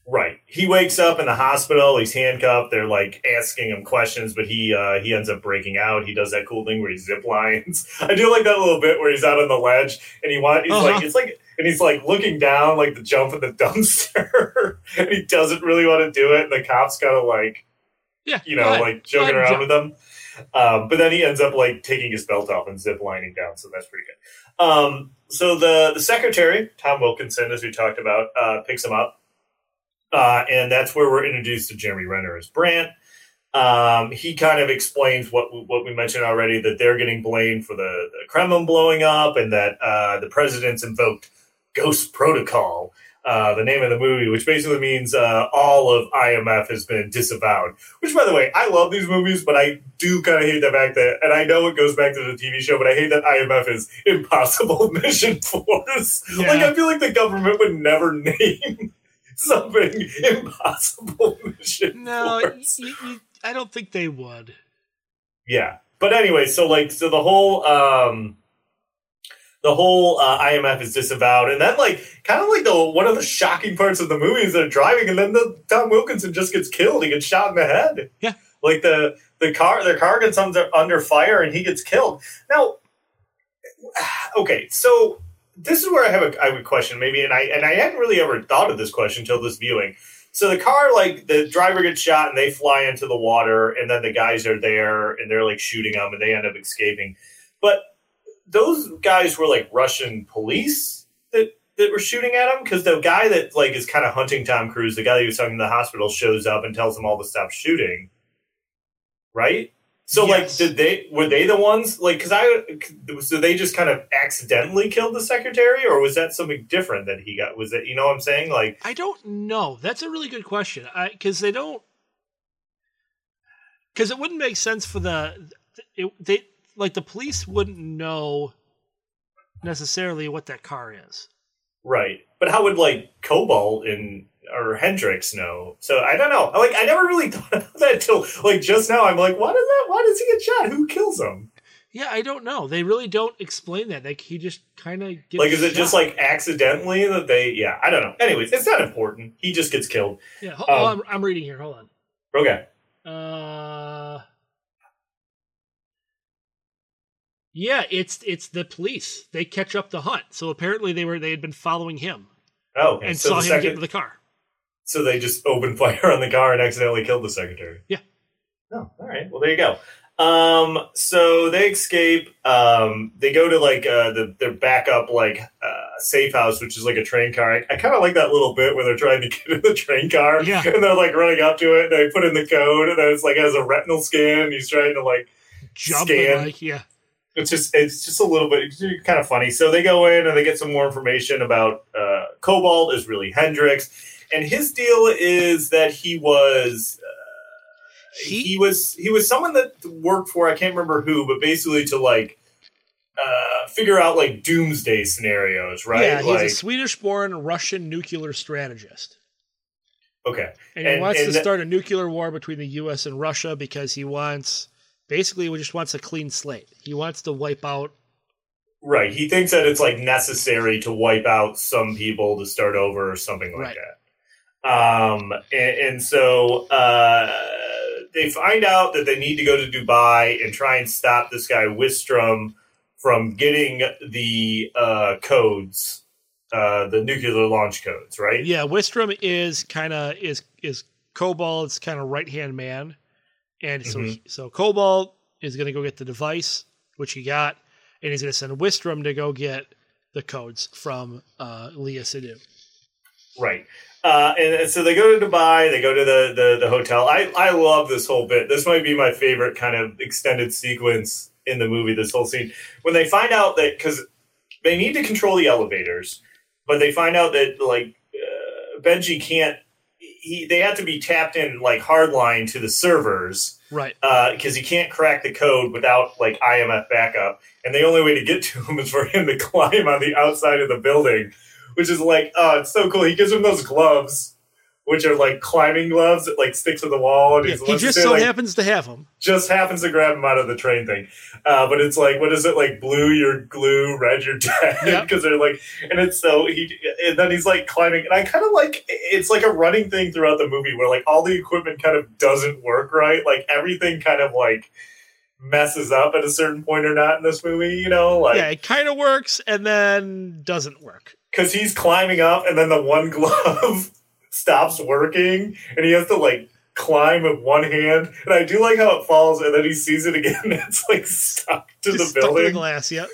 Right. He wakes up in the hospital. He's handcuffed. They're like asking him questions, but he uh, he ends up breaking out. He does that cool thing where he zip lines. (laughs) I do like that little bit where he's out on the ledge and he want he's Uh-huh. like it's like and he's like looking down like the jump in the (laughs) dumpster, and he doesn't really want to do it. And the cops kind of like Yeah. you know like joking around jump. with them. Um, but then he ends up like taking his belt off and zip lining down, so that's pretty good. Um, so the the secretary Tom Wilkinson, as we talked about, uh, picks him up, uh, and that's where we're introduced to Jeremy Renner as Brant. Um, he kind of explains what what we mentioned already that they're getting blamed for the, the Kremlin blowing up, and that uh, the president's invoked Ghost Protocol, uh, the name of the movie, which basically means uh, all of IMF has been disavowed. Which, by the way, I love these movies, but I do kind of hate the fact that, and I know it goes back to the TV show, but I hate that IMF is (laughs) Impossible (laughs) Mission Force. Yeah. Like, I feel like the government would never (laughs) name something Impossible Mission No, Force. I don't think they would. Yeah. But anyway, so like so the whole um the whole uh, IMF is disavowed, and then like kind of like the one of the shocking parts of the movie is they're driving, and then the Tom Wilkinson just gets killed. He gets shot in the head. Yeah. like the the car their car gets under under fire, and he gets killed. Now, okay, so this is where I have a, I have a question, maybe, and I and I hadn't really ever thought of this question until this viewing. So the car, like the driver gets shot and they fly into the water, and then the guys are there and they're like shooting them and they end up escaping. But those guys were like Russian police that that were shooting at him because the guy that like is kind of hunting Tom Cruise, the guy that was talking to the hospital, shows up and tells him all to stop shooting. Right. So like, did they were they the ones like because I so they just kind of accidentally killed the secretary or was that something different that he got? Was it you know what I'm saying like I don't know. That's a really good question. I because they don't because it wouldn't make sense for the it, they like the police wouldn't know necessarily what that car is. Right. But how would like Cobalt and or Hendricks know? So I don't know. Like I never really (laughs) thought about that until like just now. I'm like, why does that? Why does he get shot? Who kills him? Yeah, I don't know. They really don't explain that. Like he just kind of gets Like, is it just like accidentally that they? Yeah, I don't know. Anyways, it's not important. He just gets killed. yeah? Ho- um, oh, I'm, I'm reading here. Hold on. Okay. Uh, yeah, it's it's the police. They catch up the hunt. So apparently they were they had been following him Oh, and so saw him second, get into the car. so they just opened fire on the car and accidentally killed the secretary. Yeah. Oh, all right. Well, there you go. Um, so they escape. Um, they go to like uh, the their backup like uh, safe house, which is like a train car. I, I kind of like that little bit where they're trying to (laughs) get in the train car, Yeah. and they're like running up to it, and they put in the code, and then it's like has a retinal scan. And he's trying to like Jump Scan. like yeah. It's just it's just a little bit kind of funny. So they go in and they get some more information about uh, Cobalt is really Hendricks, and his deal is that he was he, He- was he was someone that worked for I can't remember who, but basically to like uh, figure out like doomsday scenarios, right? Yeah, he's like a Swedish-born Russian nuclear strategist, okay, and he And- wants and to that- start a nuclear war between the U.S. and Russia because he wants, basically, he just wants a clean slate. He wants to wipe out. right. He thinks that it's like necessary to wipe out some people to start over or something like Right. that. Um, and, and so uh, they find out that they need to go to Dubai and try and stop this guy Wistrom from getting the uh, codes, uh, the nuclear launch codes, right? Yeah, Wistrom is kind of is is Cobalt's kind of right hand man, and so Mhm. he- so Cobalt is going to go get the device, which he got, and he's going to send Wistrom to go get the codes from uh, Léa Seydoux. Right. Uh, and, and so they go to Dubai. They go to the, the the hotel. I I love this whole bit. This might be my favorite kind of extended sequence in the movie. This whole scene when they find out that because they need to control the elevators, but they find out that like uh, Benji can't. He they have to be tapped in like hardline to the servers Right. Uh, because he can't crack the code without like IMF backup, and the only way to get (laughs) to him is for him to (laughs) climb on the outside of the building, which is like, oh, it's so cool. He gives him those gloves, which are like climbing gloves that like stick to the wall, and Yeah, he's he just so like, happens to have them. just happens to grab them out of the train thing. Uh, but it's like, what is it like? Blue, you're glue. Red, you're dead. Yep. Because (laughs) they're like, and it's so he, and then he's like climbing, and I kind of like it's like a running thing throughout the movie where like all the equipment kind of doesn't work right. Like everything kind of like messes up at a certain point or not in this movie. You know, like yeah, it kind of works and then doesn't work. because he's climbing up and then the one (laughs) glove stops working and he has to like climb with one hand and i do like how it falls and then he sees it again and (laughs) it's like stuck to Just the to the building glass. Yep.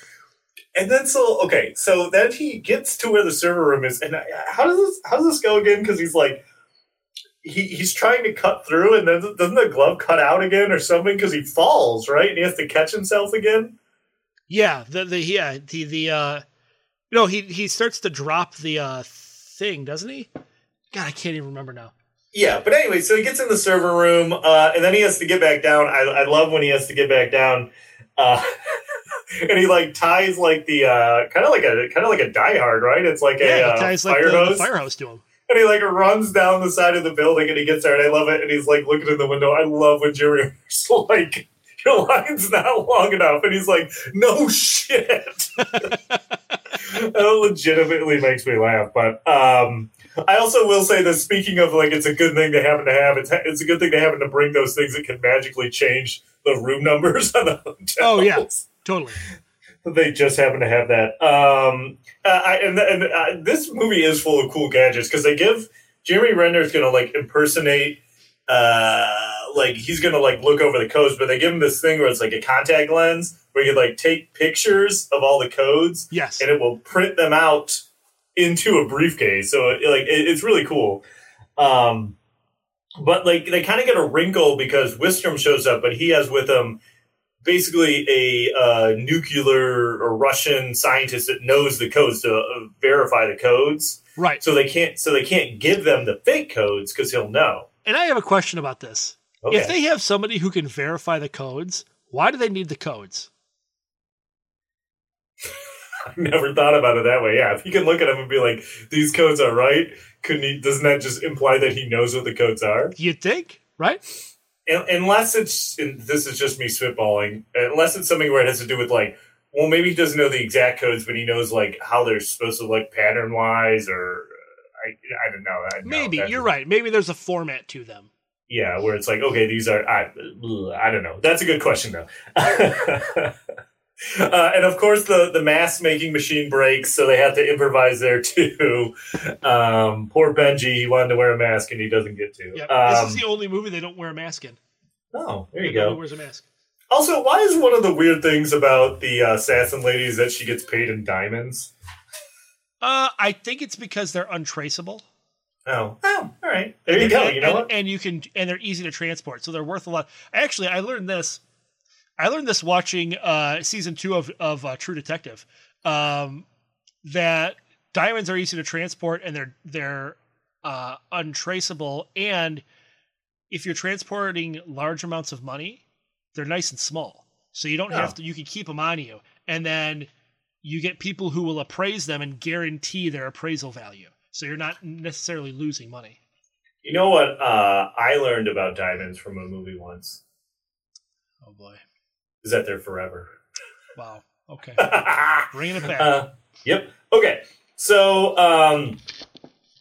and then so okay so then he gets to where the server room is and how does this how does this go again because he's like he, he's trying to cut through and then doesn't the glove cut out again or something because he falls right and he has to catch himself again Yeah. The the yeah the the uh, no he he starts to drop the uh thing, doesn't he? God, I can't even remember now. Yeah, but anyway, so he gets in the server room, uh, and then he has to get back down. I, I love when he has to get back down, uh, (laughs) and he like ties like the uh, kind of like a kind of like a Die Hard, right? It's like Yeah, a he uh, ties like fire the, the hose, fire hose to him. and he like runs down the side of the building, and he gets there, and I love it. And he's like looking in the window. I love when Jerry (laughs) like. Your line's not long enough, and he's like, "No shit." (laughs) that legitimately makes me laugh. But um, I also will say that speaking of like, it's a good thing to happen to have. It's it's a good thing to happen to bring those things that can magically change the room numbers (laughs) on the hotels. Oh, yeah. Totally. they just happen to have that. Um, uh, I, and and uh, this movie is full of cool gadgets because they give Jeremy Renner is going to like impersonate. Uh, like he's gonna like look over the codes, but they give him this thing where it's like a contact lens where you can like take pictures of all the codes Yes. and it will print them out into a briefcase. So it, like it, it's really cool. Um, but like they kind of get a wrinkle because Wistrom shows up, but he has with him basically a uh, nuclear or Russian scientist that knows the codes to uh, verify the codes. Right. So they can't. So they can't give them the fake codes because he'll know. And I have a question about this. Okay. If they have somebody who can verify the codes, why do they need the codes? I (laughs) never thought about it that way. Yeah, if he can look at them and be like, "These codes are right," couldn't he? Doesn't that just imply that he knows what the codes are? You'd think, right? Un- unless it's and this is just me spitballing unless it's something where it has to do with like well maybe he doesn't know the exact codes but he knows like how they're supposed to look pattern wise or uh, i i don't know I, Maybe that- you're right. Maybe there's a format to them. yeah where it's like okay these are i, I don't know that's a good question though (laughs) uh, and of course the the mask making machine breaks so they have to improvise there too um poor benji he wanted to wear a mask and he doesn't get to Yep. um, this is the only movie they don't wear a mask in. oh there you go wears a mask. Also, why is one of the weird things about the uh, assassin lady is that she gets paid in diamonds? Uh, I think it's because they're untraceable. Oh, oh, all right. There you go. You know and, what? and you can and they're easy to transport, so they're worth a lot. Actually, I learned this. I learned this watching uh, season two of of uh, True Detective. Um, that diamonds are easy to transport and they're they're uh, untraceable, and if you're transporting large amounts of money, they're nice and small. So you don't Oh. have to you can keep them on you. And then you get people who will appraise them and guarantee their appraisal value. So you're not necessarily losing money. You know what uh, I learned about diamonds from a movie once? Oh boy. Is that they're forever. Wow. Okay. (laughs) Bringing it back. Uh, yep. Okay. So um,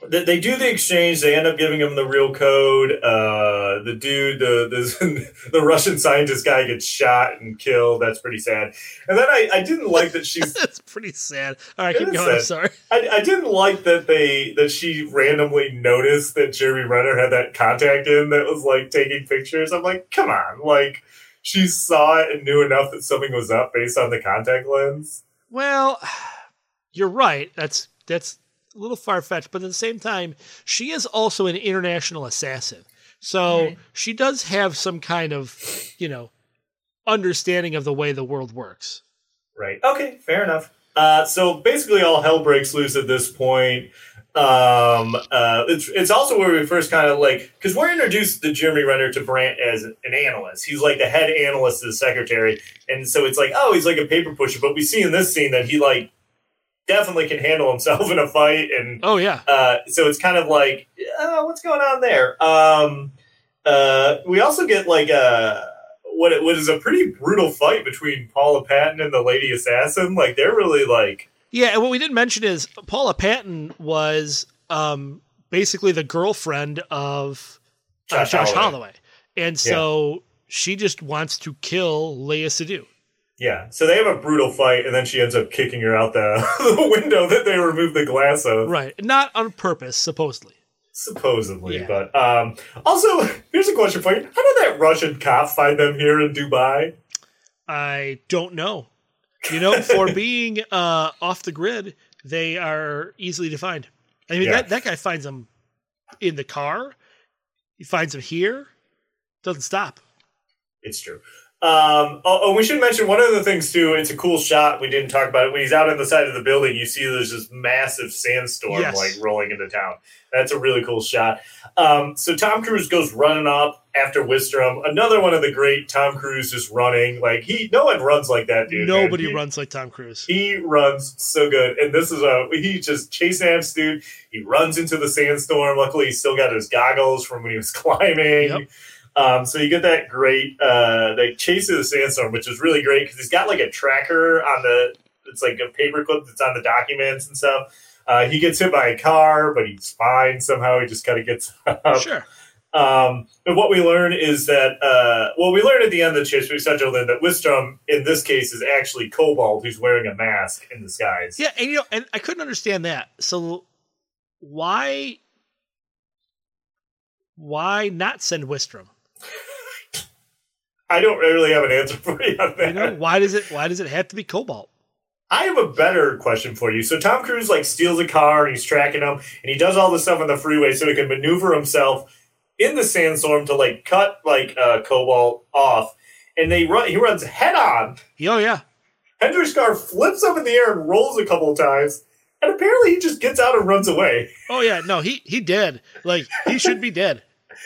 they, they do the exchange. They end up giving him the real code. Uh, the dude, the, the (laughs) the Russian scientist guy, gets shot and killed. That's pretty sad. And then I, I didn't like that she's. (laughs) That's pretty sad. All right, keep going. I'm sorry. I, I didn't like that they that she randomly noticed that Jeremy Renner had that contact in that was like taking pictures. I'm like, come on, like she saw it and knew enough that something was up based on the contact lens. Well, (sighs) you're right. That's that's a little far fetched, but at the same time, she is also an international assassin. So she does have some kind of, you know, understanding of the way the world works. Right. Okay, fair enough. Uh, so basically, all hell breaks loose at this point. Um, uh, it's it's also where we first kind of like because we're introduced to Jeremy Renner to Brant as an analyst. He's like the head analyst to the secretary, and so it's like, oh, he's like a paper pusher. But we see in this scene that he like definitely can handle himself (laughs) in a fight, and Oh yeah. uh, so it's kind of like, uh, what's going on there? Um, uh, we also get like a what what is a pretty brutal fight between Paula Patton and the Lady Assassin. Like they're really like, Yeah, and what we didn't mention is Paula Patton was um basically the girlfriend of uh, Josh Holloway. Holloway. And so she just wants to kill Léa Seydoux. yeah. So they have a brutal fight, and then she ends up kicking her out the, (laughs) the window that they removed the glass of. Right. Not on purpose, supposedly. Supposedly, Yeah. but um, also here's a question for you: How did that Russian cop find them here in Dubai? I don't know. You know, for (laughs) being uh, off the grid, they are easily defined. I mean, Yeah. that, that guy finds them in the car. He finds them here. Doesn't stop. It's true. Um, oh, oh, we should mention one of the things too. It's a cool shot. We didn't talk about it. When he's out on the side of the building, you see there's this massive sandstorm Yes. like rolling into town. That's a really cool shot. Um, so Tom Cruise goes running up after Wistrom. Another one of the great Tom Cruise just running. Like he, no one runs like that dude. Nobody He- runs like Tom Cruise. He runs so good, and this is a he just chasing after dude. He runs into the sandstorm. Luckily, he still got his goggles from when he was (laughs) climbing. Yep. Um, so you get that great uh, they chase through the sandstorm, which is really great because he's got like a tracker on the. It's like a paperclip that's on the documents and stuff. Uh, he gets hit by a car, but he's fine somehow. He just kind of gets (laughs) up. Sure. Um, and what we learn is that, uh, well, we learn at the end of the chase, we to learn that Wistrom, in this case, is actually Cobalt, who's wearing a mask in disguise. Yeah, and you know, and I couldn't understand that. So why why not send Wistrom? I don't really have an answer (laughs) for you on that. You know, why does it why does it have to be Cobalt? I have a better question for you. So Tom Cruise like steals a car and he's tracking him, and he does all this stuff on the freeway so he can maneuver himself in the sandstorm to like cut like uh, Cobalt off, and they run. He runs head on. Oh yeah. Hendricks car flips up in the air and rolls a couple of times, and apparently he just gets out and runs away. Oh yeah. No, he he dead. Like he should be dead.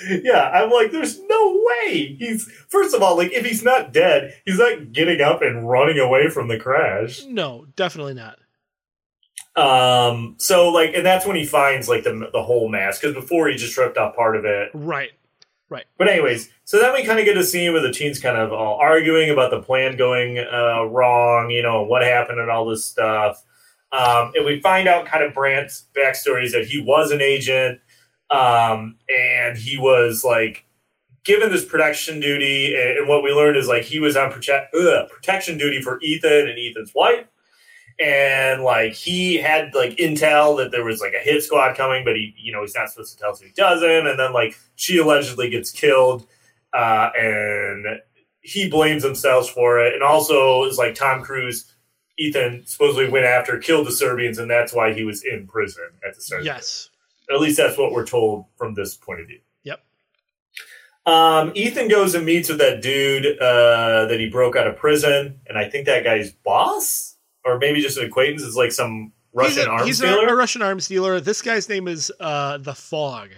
Yeah, I'm like, there's no way. He's first of all, like, if he's not dead, he's not getting up and running away from the crash. No, definitely not. Um, so like, and that's when he finds like the the whole mask because before he just ripped off part of it. Right. Right. But anyways, so then we kind of get a scene where the teens kind of all arguing about the plan going uh, wrong, you know, what happened and all this stuff. Um, and we find out kind of Brant's backstory is that he was an agent, um, and he was like given this protection duty. And, and what we learned is like he was on prote- ugh, protection duty for Ethan and Ethan's wife. And like he had like intel that there was like a hit squad coming, but he, you know, he's not supposed to tell, so he doesn't. And then like she allegedly gets killed, uh, and he blames himself for it. And also is like Tom Cruise, Ethan supposedly went after, killed the Serbians, and that's why he was in prison at the start. Yes. At least that's what we're told from this point of view. Yep. Um, Ethan goes and meets with that dude uh, that he broke out of prison, and I think that guy's boss, or maybe just an acquaintance, is like some Russian he's a, arms he's a, dealer. a Russian arms dealer. This guy's name is uh the Fog.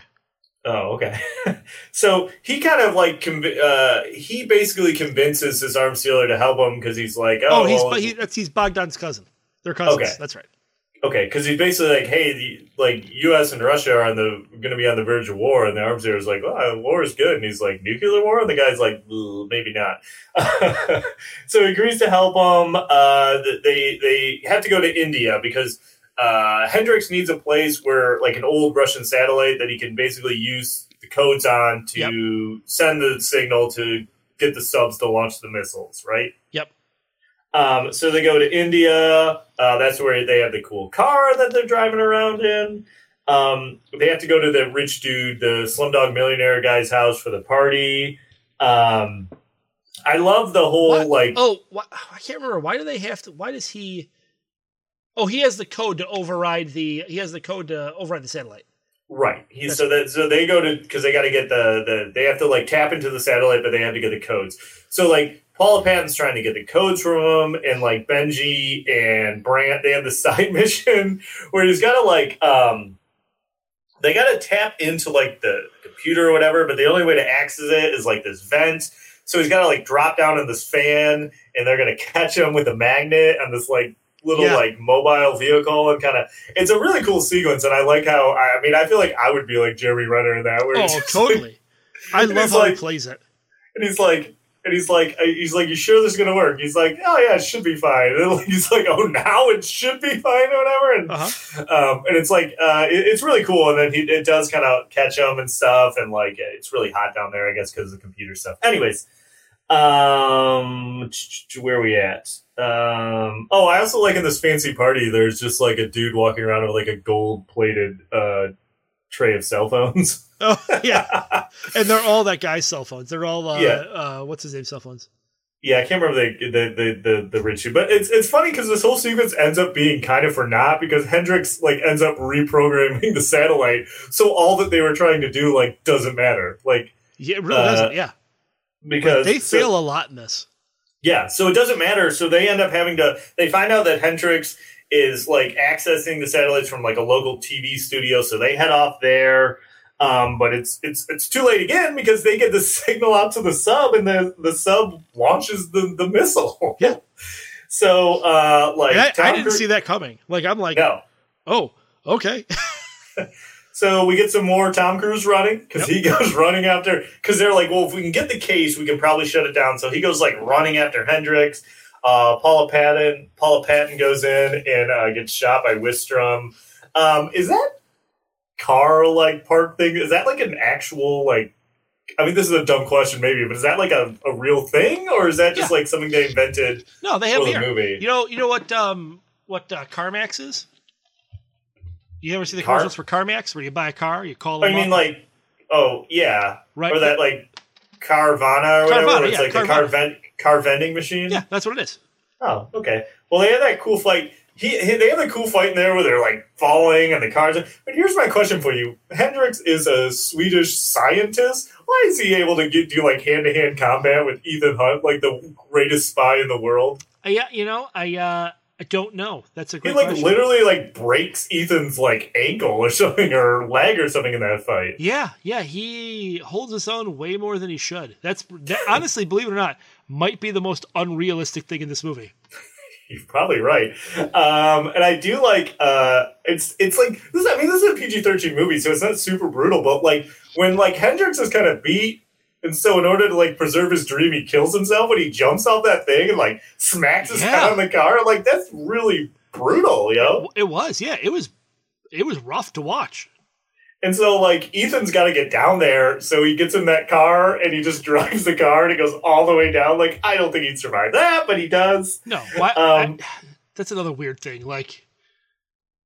Oh, okay. (laughs) so he kind of like conv- uh, he basically convinces his arms dealer to help him because he's like, oh, Oh, he's well, but he, that's he's Bogdan's cousin. They're cousins. Okay. That's right. Okay, because he's basically like, hey, the, like U.S. and Russia are on the going to be on the verge of war, and the arms sealer is like, oh, war is good, and he's like, nuclear war, and the guy's like, maybe not. (laughs) so he agrees to help him. Uh, they they have to go to India because uh, Hendricks needs a place where like an old Russian satellite that he can basically use the codes on to send the signal to get the subs to launch the missiles, right? Um, so they go to India. Uh, that's where they have the cool car that they're driving around in. Um, they have to go to the rich dude, the Slumdog Millionaire guy's house for the party. Um, I love the whole What? like oh, I can't remember. Why do they have to? Why does he? Oh, he has the code to override the. He has the code to override the satellite. Right. He, so that so they go to because they got to get the the they have to like tap into the satellite, but they have to get the codes. So like Paula Patton's trying to get the codes from him, and like Benji and Brant, they have the (laughs) side mission where he's got to like um they got to tap into like the computer or whatever, but the only way to access it is like this vent. So he's got to like drop down in this fan, and they're gonna (laughs) catch him with a magnet on this like little Yeah. like mobile vehicle and kind of it's a really cool sequence and i like how i mean i feel like i would be like jeremy renner in that where Oh, just like- totally. I (laughs) love how he plays it. and he's like and he's like uh, he's like you sure this is gonna work? He's like oh yeah it should be fine. (laughs) And he's like oh now it should be fine or whatever? And Uh-huh. um, and it's like uh, it- it's really cool. And then he, it does kind of catch him and stuff. And like it's really hot down there i guess because of the computer stuff. Anyways um where are we at? Um oh i also like in this fancy party there's just like a dude walking around with like a gold plated uh tray of cell phones (laughs) Oh, (laughs) yeah. And they're all that guy's cell phones. They're all uh, Yeah. uh what's his name cell phones. Yeah, I can't remember the the the the, the rich but it's it's funny because this whole sequence ends up being kind of for naught because Hendricks like ends up reprogramming (laughs) the satellite, so all that they were trying to do like doesn't matter, like Yeah, it really Uh, doesn't. Yeah. because They so- fail a lot in this. Yeah, so it doesn't matter. So they end up having to. They find out that Hendricks is like accessing the satellites from like a local TV studio, so they head off there. Um, but it's it's it's too late again because they get the (laughs) signal out to the sub, and the the sub launches the the missile. (laughs) Yeah. So uh, like I, I didn't Cruise- see that coming. Like I'm like, No. oh, okay. (laughs) So we get some more Tom Cruise running because Yep. he goes running after because they're like, well, if we can get the case, we can probably shut it down. So he goes like running after Hendricks. Uh, Paula Patton, Paula Patton goes in and uh, gets shot by Wistrom. Um, is that car like park thing? Is that like an actual like? I mean, this is a dumb question, maybe, but is that like a, a real thing, or is that just Yeah. like something they invented No, they have for the here. movie? You know, you know what um what uh, CarMax is? You ever see the Car- commercials for CarMax where you buy a car, you call them? I mean, up, like, oh yeah, right? or that like Carvana or whatever. Carvana, it's yeah, like a car, Carvana. vend- car vending machine. yeah, that's what it is. Oh, okay. Well, they had that cool fight. He, he they have a cool fight in there where they're like falling and the cars. But here's my question for you: Hendricks is a Swedish scientist. Why is he able to get do like hand to hand combat with Ethan Hunt, like the greatest spy in the world? Uh, yeah, you know, I uh I don't know. That's a He great like question. literally like breaks Ethan's like ankle or (laughs) something or leg or something in that fight. Yeah, yeah, he holds his own way more than he should. That's that, honestly, believe it or not, might be the most unrealistic thing in this movie. You're probably right. Um, and I do like uh, it's it's like this. Is, I mean, this is a PG thirteen movie, so it's not super brutal. But like when like Hendricks is kind of beat, and so in order to like preserve his dream, he kills himself when he jumps off that thing and like smacks his Yeah. head on the car. Like that's really brutal, yo. It was, yeah, it was, it was rough to watch. And so like Ethan's got to get down there, so he gets in that car and he just (laughs) drives the car and he goes all the way down. Like I don't think he'd survive that, but he does. No, why, Um, I, that's another weird thing. Like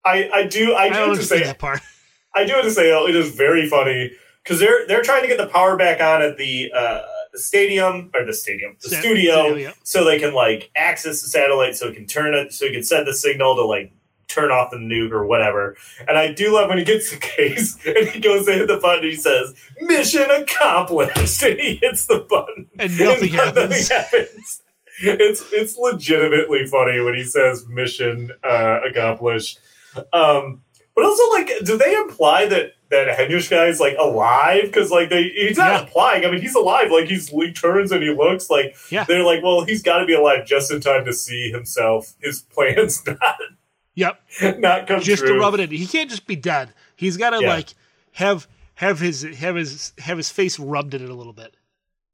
I I do I I do don't have to say that part. (laughs) I do have to say though, it is very funny because they're they're trying to get the power back on at the uh, the stadium or the stadium, the studio, yeah. so they can like access the satellite, so it can turn it, so it can send the signal to like turn off the nuke or whatever. And I do love when he gets the case (laughs) and he goes to hit the button. He says, "Mission accomplished," (laughs) and he hits the button, And nothing happens. (laughs) happens. It's it's legitimately funny when he says "mission uh, accomplished." Um, but also, like, do they imply that that Hendricks guy is like alive because like they he's not Yeah. implying. I mean, he's alive. Like he's he turns and he looks like Yeah. they're like, well, he's got to be alive just in time to see himself his plans not Yep. (laughs) not come Just true. to rub it in. He can't just be dead. He's got to Yeah. like have have his have his have his face rubbed in it a little bit.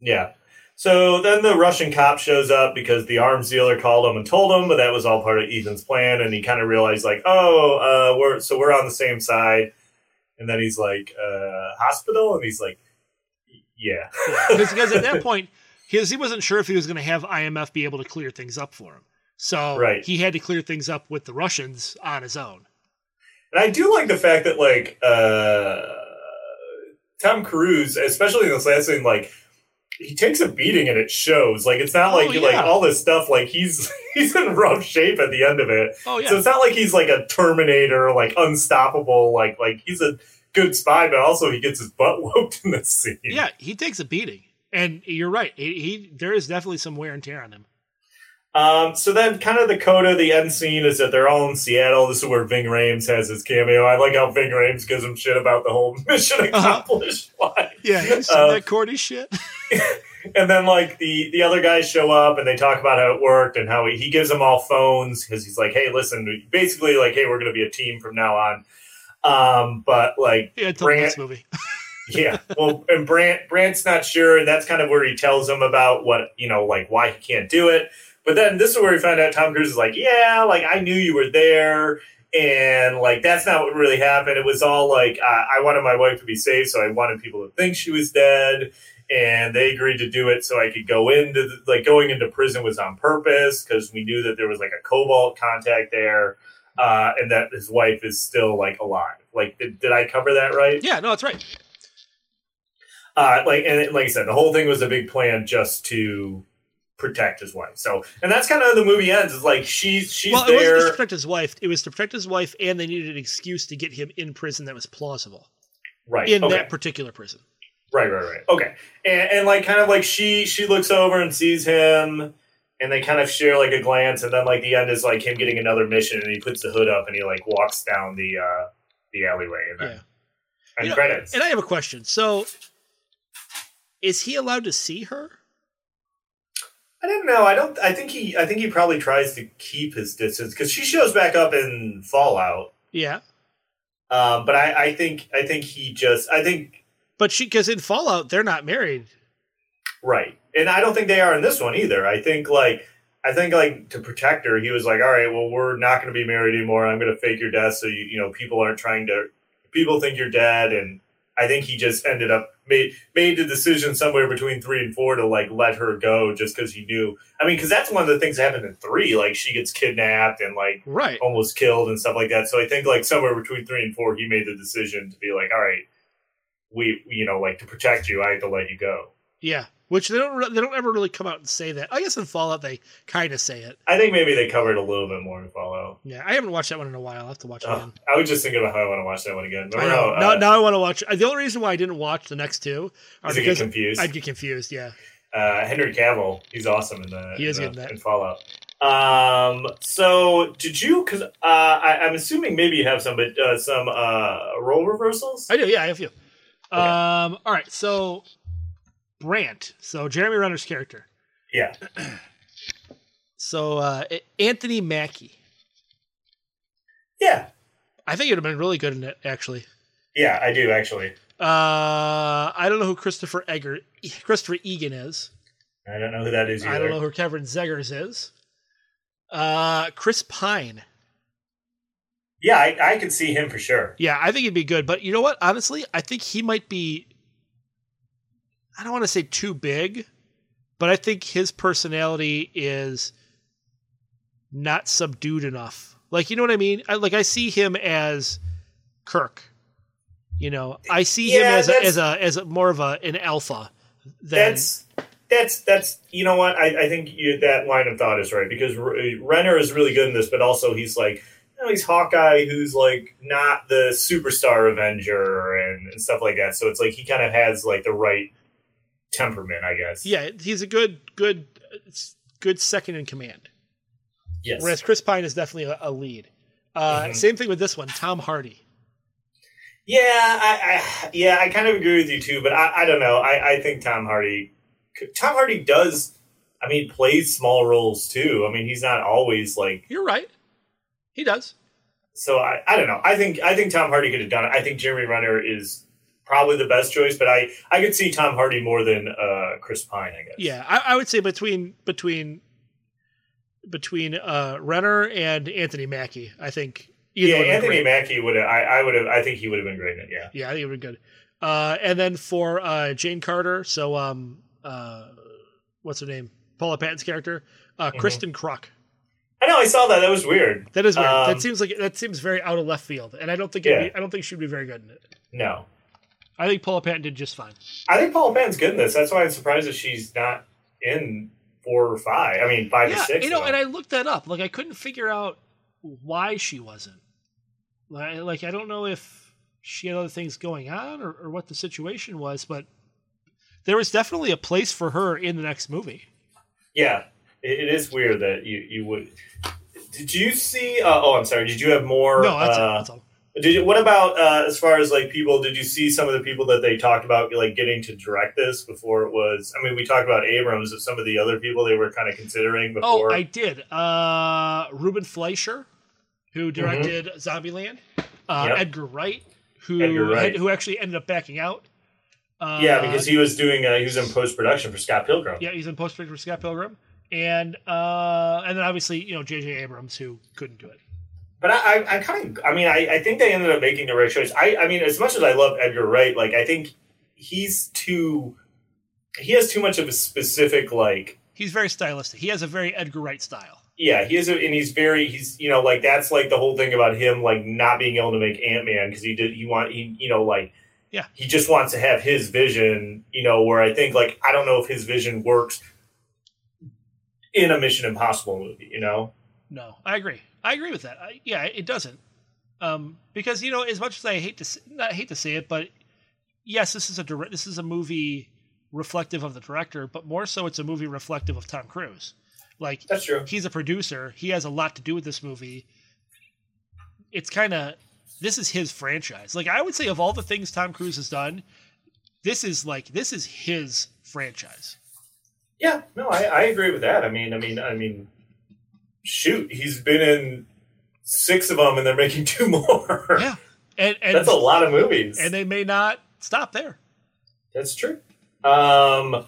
Yeah. So then the Russian cop shows up because the arms dealer called him and told him, but that was all part of Ethan's plan. And he kind of realized, like, oh, uh, we're so we're on the same side. And then he's like, uh, hospital, and he's like, yeah, because at that (laughs) point, his he wasn't sure if he was going to have IMF be able to clear things up for him. So Right. he had to clear things up with the Russians on his own. And I do like the fact that like uh Tom Cruise, especially in this last scene, like he takes a beating and it shows. Like it's not Oh, like like all this stuff. Like he's (laughs) he's in rough shape at the end of it. Oh yeah, So it's not like he's like a Terminator, like unstoppable. Like like he's a good spy, but also he gets his butt (laughs) whooped in this scene. yeah, he takes a beating, and you're right. He, he there is definitely some wear and tear on him. Um, so then, kind of the coda, the end scene is that they're all in Seattle. This is where Ving Rhames has his cameo. I like how Ving Rhames gives him shit about the whole (laughs) mission accomplished. (laughs) Why? Yeah, you see Uh, that Cordy shit. (laughs) and then like the the other guys show up and they talk about how it worked and how he, he gives them all phones because he's like, hey, listen, basically like, hey, we're going to be a team from now on. Um, but like, Yeah, until Brant- next movie. yeah, well, and Brant Brant's not sure, and that's kind of where he tells them about what you know, like why he can't do it. But then this is where we find out Tom Cruise is like, yeah, like I knew you were there. And like that's not what really happened. It was all like uh, I wanted my wife to be safe, so I wanted people to think she was dead and they agreed to do it so I could go into the, like going into prison was on purpose because we knew that there was like a cobalt contact there, uh, and that his wife is still like alive. Like, did, did I cover that right? Yeah, no, that's right. Uh, like and like I said, the whole thing was a big plan just to protect his wife. So, and that's kind of how the movie ends. Is like she's she's well, it wasn't just there, to protect his wife. It was to protect his wife, and they needed an excuse to get him in prison that was plausible right? in okay. that particular prison. Right, right, right. Okay, and, and like kind of like she she looks over and sees him, and they kind of share like a glance, and then like the end is like him getting another mission, and he puts the hood up and he like walks down the uh the alleyway, and then Yeah. and You know, credits. And I have a question. So, is he allowed to see her? I don't know. I don't. I think he. I think he probably tries to keep his distance because she shows back up in Fallout. Yeah, Um, but I, I think. I think he just. I think but she because in Fallout they're not married. Right. And I don't think they are in this one either. I think like I think like to protect her, he was like, All right, well we're not gonna be married anymore. I'm gonna fake your death so you you know, people aren't trying to people think you're dead and I think he just ended up made made the decision somewhere between three and four to like let her go just because he knew. I mean, because that's one of the things that happened in three. Like she gets kidnapped and like Right. almost killed and stuff like that. So I think like somewhere between three and four, he made the decision to be like, all right, we you know like to protect you, I have to let you go. Yeah. Which they don't they don't ever really come out and say that. I guess in Fallout they kind of say it. I think maybe they covered a little bit more in Fallout. Yeah, I haven't watched that one in a while. I'll have to watch it again. I was just thinking about how I want to watch that one again. I know. how, now, uh, now I want to watch. The only reason why I didn't watch the next two are Is it get because confused? I'd get confused. Yeah. uh, Henry Cavill, he's awesome in the He is in, the- that. in Fallout. Um, so did you? Because uh, I, I'm assuming maybe you have some, but uh, some uh, role reversals. I do. Yeah, I have a few. Um. All right. So Brant. So Jeremy Renner's character. yeah, (clears throat) So uh, Anthony Mackie. yeah, I think it'd have been really good in it. Actually. yeah. I do actually. Uh, I don't know who Christopher Egger, Christopher Egan is. I don't know who that is either. I don't know who Kevin Zegers is. Uh, Chris Pine. Yeah, I, I could see him for sure. Yeah, I think he'd be good. But you know what? Honestly, I think he might be. I don't want to say too big, but I think his personality is not subdued enough. Like, you know what I mean? I, like, I see him as Kirk. You know, I see him as a, as a as a more of a an alpha. Than, That's that's that's you know what I, I think you, that line of thought is right because uh, Renner is really good in this, but also he's like you know, he's Hawkeye who's like not the superstar Avenger and, and stuff like that. So it's like he kind of has like the right temperament, I guess. yeah, he's a good good good second in command. Yes. Whereas Chris Pine is definitely a, a lead. Uh, Mhm. Same thing with this one, Tom Hardy. Yeah, I, I yeah, I kind of agree with you too, but I, I don't know. I, I think Tom Hardy, Tom Hardy does. I mean, plays small roles too. I mean, he's not always like. You're right. He does. So I, I don't know. I think I think Tom Hardy could have done it. I think Jeremy Renner is probably the best choice, but I I could see Tom Hardy more than uh, Chris Pine. I guess. Yeah, I, I would say between between between uh, Renner and Anthony Mackie, I think. either Yeah, would have been Anthony. Mackie would have. I, I would have. I think he would have been great in it. Yeah. Yeah, I think it would be good. Uh, and then for uh, Jane Carter, so um, uh, what's her name? Paula Patton's character, uh, Mm-hmm. Kristin Kreuk. I know. I saw that. That was weird. That is weird. Um, that seems like that seems very out of left field, and I don't think it'd Yeah. be, I don't think she'd be very good in it. No. I think Paula Patton did just fine. I think Paula Patton's good in this. That's why I'm surprised that she's not in four or five. I mean, five or six. you know, though. and I looked that up. Like I couldn't figure out why she wasn't. Like, like I don't know if she had other things going on or, or what the situation was, but there was definitely a place for her in the next movie. Yeah, it, it is weird that you you would. Did you see? Uh, oh, I'm sorry. Did you have more? No, that's, uh, it, that's all. Did you, what about uh, as far as like people? Did you see some of the people that they talked about like getting to direct this before it was? I mean, we talked about Abrams, and some of the other people they were kind of considering before. Oh, before. I did. Uh, Ruben Fleischer, who directed Zombieland. Uh, Mm-hmm. Yep. Edgar Wright, who Edgar Wright. who actually ended up backing out. Uh, yeah, because he was doing uh, he was in post production for Scott Pilgrim. yeah, he's in post production for Scott Pilgrim, and uh, and then obviously you know J.J. Abrams who couldn't do it. But I, I, I kind of, I mean, I, I think they ended up making the right choice. I, I mean, as much as I love Edgar Wright, like I think he's too, he has too much of a specific like, He's very stylistic. He has a very Edgar Wright style. yeah, he is, a, and he's very, he's, you know, like that's like the whole thing about him like not being able to make Ant Man because he did, he want, he, you know, like, Yeah. he just wants to have his vision, you know, where I think like I don't know if his vision works in a Mission Impossible movie, you know. No, I agree. I agree with that. I, yeah, it doesn't. Um, because you know, as much as I hate to not hate to say it, but yes, this is a direct, this is a movie reflective of the director, but more so, it's a movie reflective of Tom Cruise. Like That's true. he's a producer. He has a lot to do with this movie. It's kind of this is his franchise. Like I would say, of all the things Tom Cruise has done, this is like this is his franchise. Yeah, no, I, I agree with that. I mean, I mean, I mean, shoot, he's been in six of them, and they're making (laughs) two more. Yeah, and and That's a lot of movies. and they may not stop there. That's true. Um,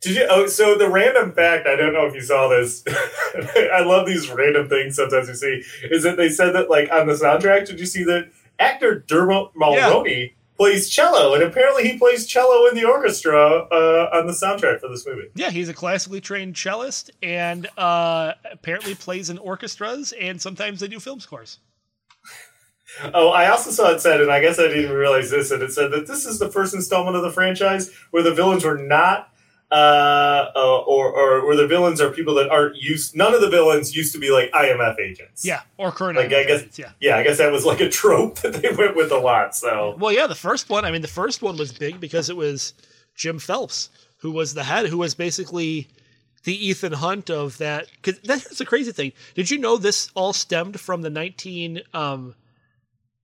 did you? Oh, so the random fact I don't know if you saw this. (laughs) I love these random things sometimes you see. Is that they said that like on the soundtrack? Did you see that actor Dermot Mulroney plays cello, and apparently he plays cello in the orchestra uh, on the soundtrack for this movie. Yeah, he's a classically trained cellist and uh, apparently plays in orchestras and sometimes they do film scores. (laughs) Oh, I also saw it said, and I guess I didn't even realize this, and it said that this is the first installment of the franchise where the villains were not, uh, uh or, or where the villains are people that aren't used. None of the villains used to be like IMF agents. Yeah, or current Like, I guess- agents, yeah. yeah. I guess that was like a trope (laughs) that they went with a lot. So Well, yeah, the first one, I mean, the first one was big because it was Jim Phelps who was the head, who was basically the Ethan Hunt of that. Because that's the crazy thing. Did you know this all stemmed from the 19, um,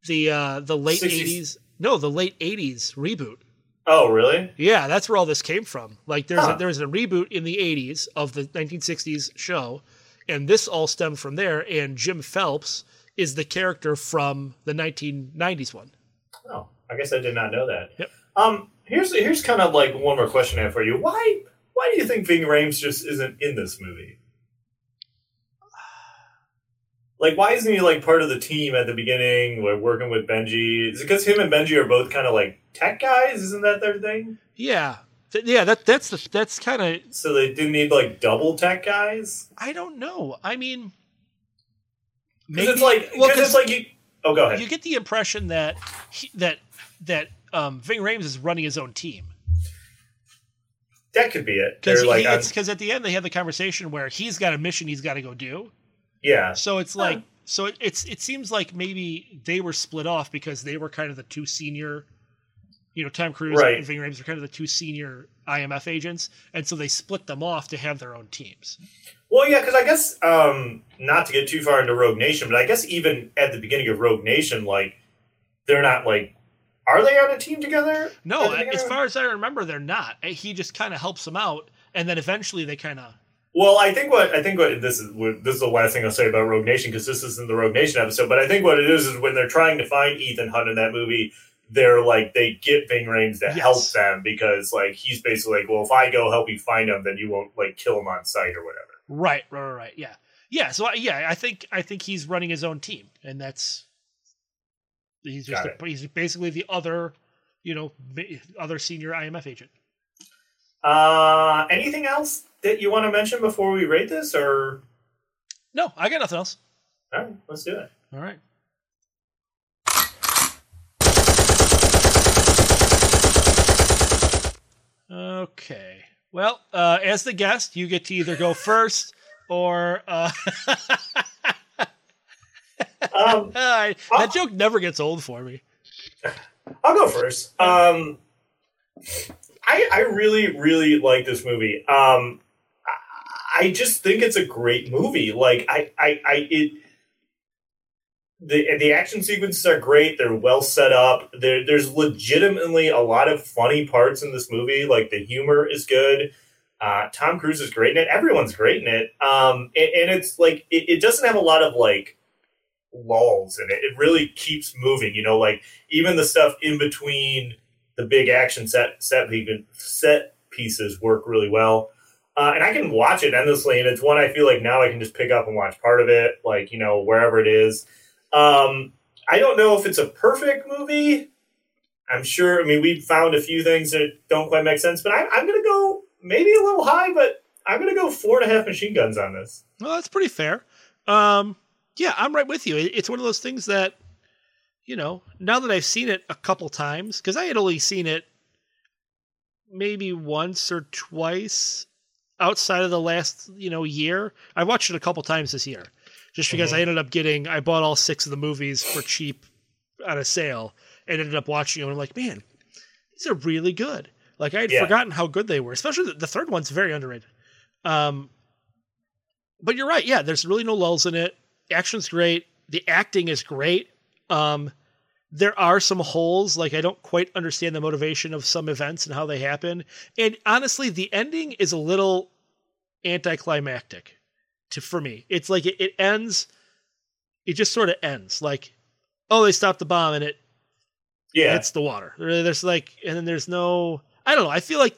the, uh, the late 80s? No, the late 80s reboot. Oh really? Yeah, that's where all this came from. Like there's Huh. a, there was a reboot in the 80s of the 1960s show, and this all stemmed from there. And Jim Phelps is the character from the 1990s one. Oh, I guess I did not know that. Yep. Um, here's here's kind of like one more question I have for you. Why why do you think Ving Rhames just isn't in this movie? Like, why isn't he like part of the team at the beginning, like working with Benji? Is it because him and Benji are both kind of like tech guys? Isn't that their thing? Yeah, Th- yeah. That that's the that's kind of So they didn't need like double tech guys? I don't know. I mean, Because it's like, well, because it's like you. Oh, go ahead. you get the impression that he, that that um, Ving Rhames is running his own team that could be it. because like, because at the end they have the conversation where he's got a mission he's got to go do. yeah, So it's like so it, it's it seems like maybe they were split off because they were kind of the two senior, you know, Tom Cruise Right. and Ving Rhames are kind of the two senior IMF agents, and so they split them off to have their own teams. Well, yeah, because I guess um, not to get too far into Rogue Nation, but I guess even at the beginning of Rogue Nation, like they're not like are they on a team together? No, as far as I remember, they're not. He just kind of helps them out, and then eventually they kind of. Well, I think what I think what this is what, this is the last thing I'll say about Rogue Nation because this isn't the Rogue Nation episode, but I think what it is is when they're trying to find Ethan Hunt in that movie, they're like they get Ving Rhames to Yes. help them because like he's basically like, well, if I go help you find him, then you won't like kill him on sight or whatever. Right, right, right, right. Yeah, yeah. So I- yeah, I think I think he's running his own team, and that's he's just a, he's basically the other, you know, other senior IMF agent. Uh, anything else that you want to mention before we rate this, or No, I got nothing else. all right, let's do it. All right. Okay. Well, uh, as the guest, you get to either go first or uh, (laughs) Um, that joke never gets old for me. I'll go first. Um, I I really really like this movie. Um, I, I just think it's a great movie. Like I I, I it. The, the action sequences are great. They're well set up. There, there's legitimately a lot of funny parts in this movie. Like the humor is good. Uh, Tom Cruise is great in it. Everyone's great in it. Um, and, and it's like it, it doesn't have a lot of like lulls in it. It really keeps moving. You know, like even the stuff in between the big action set set set pieces work really well. Uh, and I can watch it endlessly, and it's one I feel like now I can just pick up and watch part of it, like you know wherever it is. Um, I don't know if it's a perfect movie. I'm sure. I mean, we found a few things that don't quite make sense, but I, I'm going to go maybe a little high, but I'm going to go four and a half machine guns on this. Well, that's pretty fair. Um, yeah, I'm right with you. It's one of those things that, you know, now that I've seen it a couple times, because I had only seen it maybe once or twice outside of the last, you know, year. I watched it a couple times this year, just because I ended up getting, I bought all six of the movies for cheap at a sale and ended up watching them. And I'm like, man, these are really good. Like I had Yeah. forgotten how good they were, especially the, the third one's very underrated. Um, but you're right. Yeah, there's really no lulls in it. Action's great. The acting is great. Um, there are some holes. Like I don't quite understand the motivation of some events and how they happen. And honestly, the ending is a little anticlimactic to for me. It's like it, it ends. It just sort of ends. Like, oh, they stopped the bomb and it Yeah, hits the water. There's like, and then there's no. I don't know. I feel like,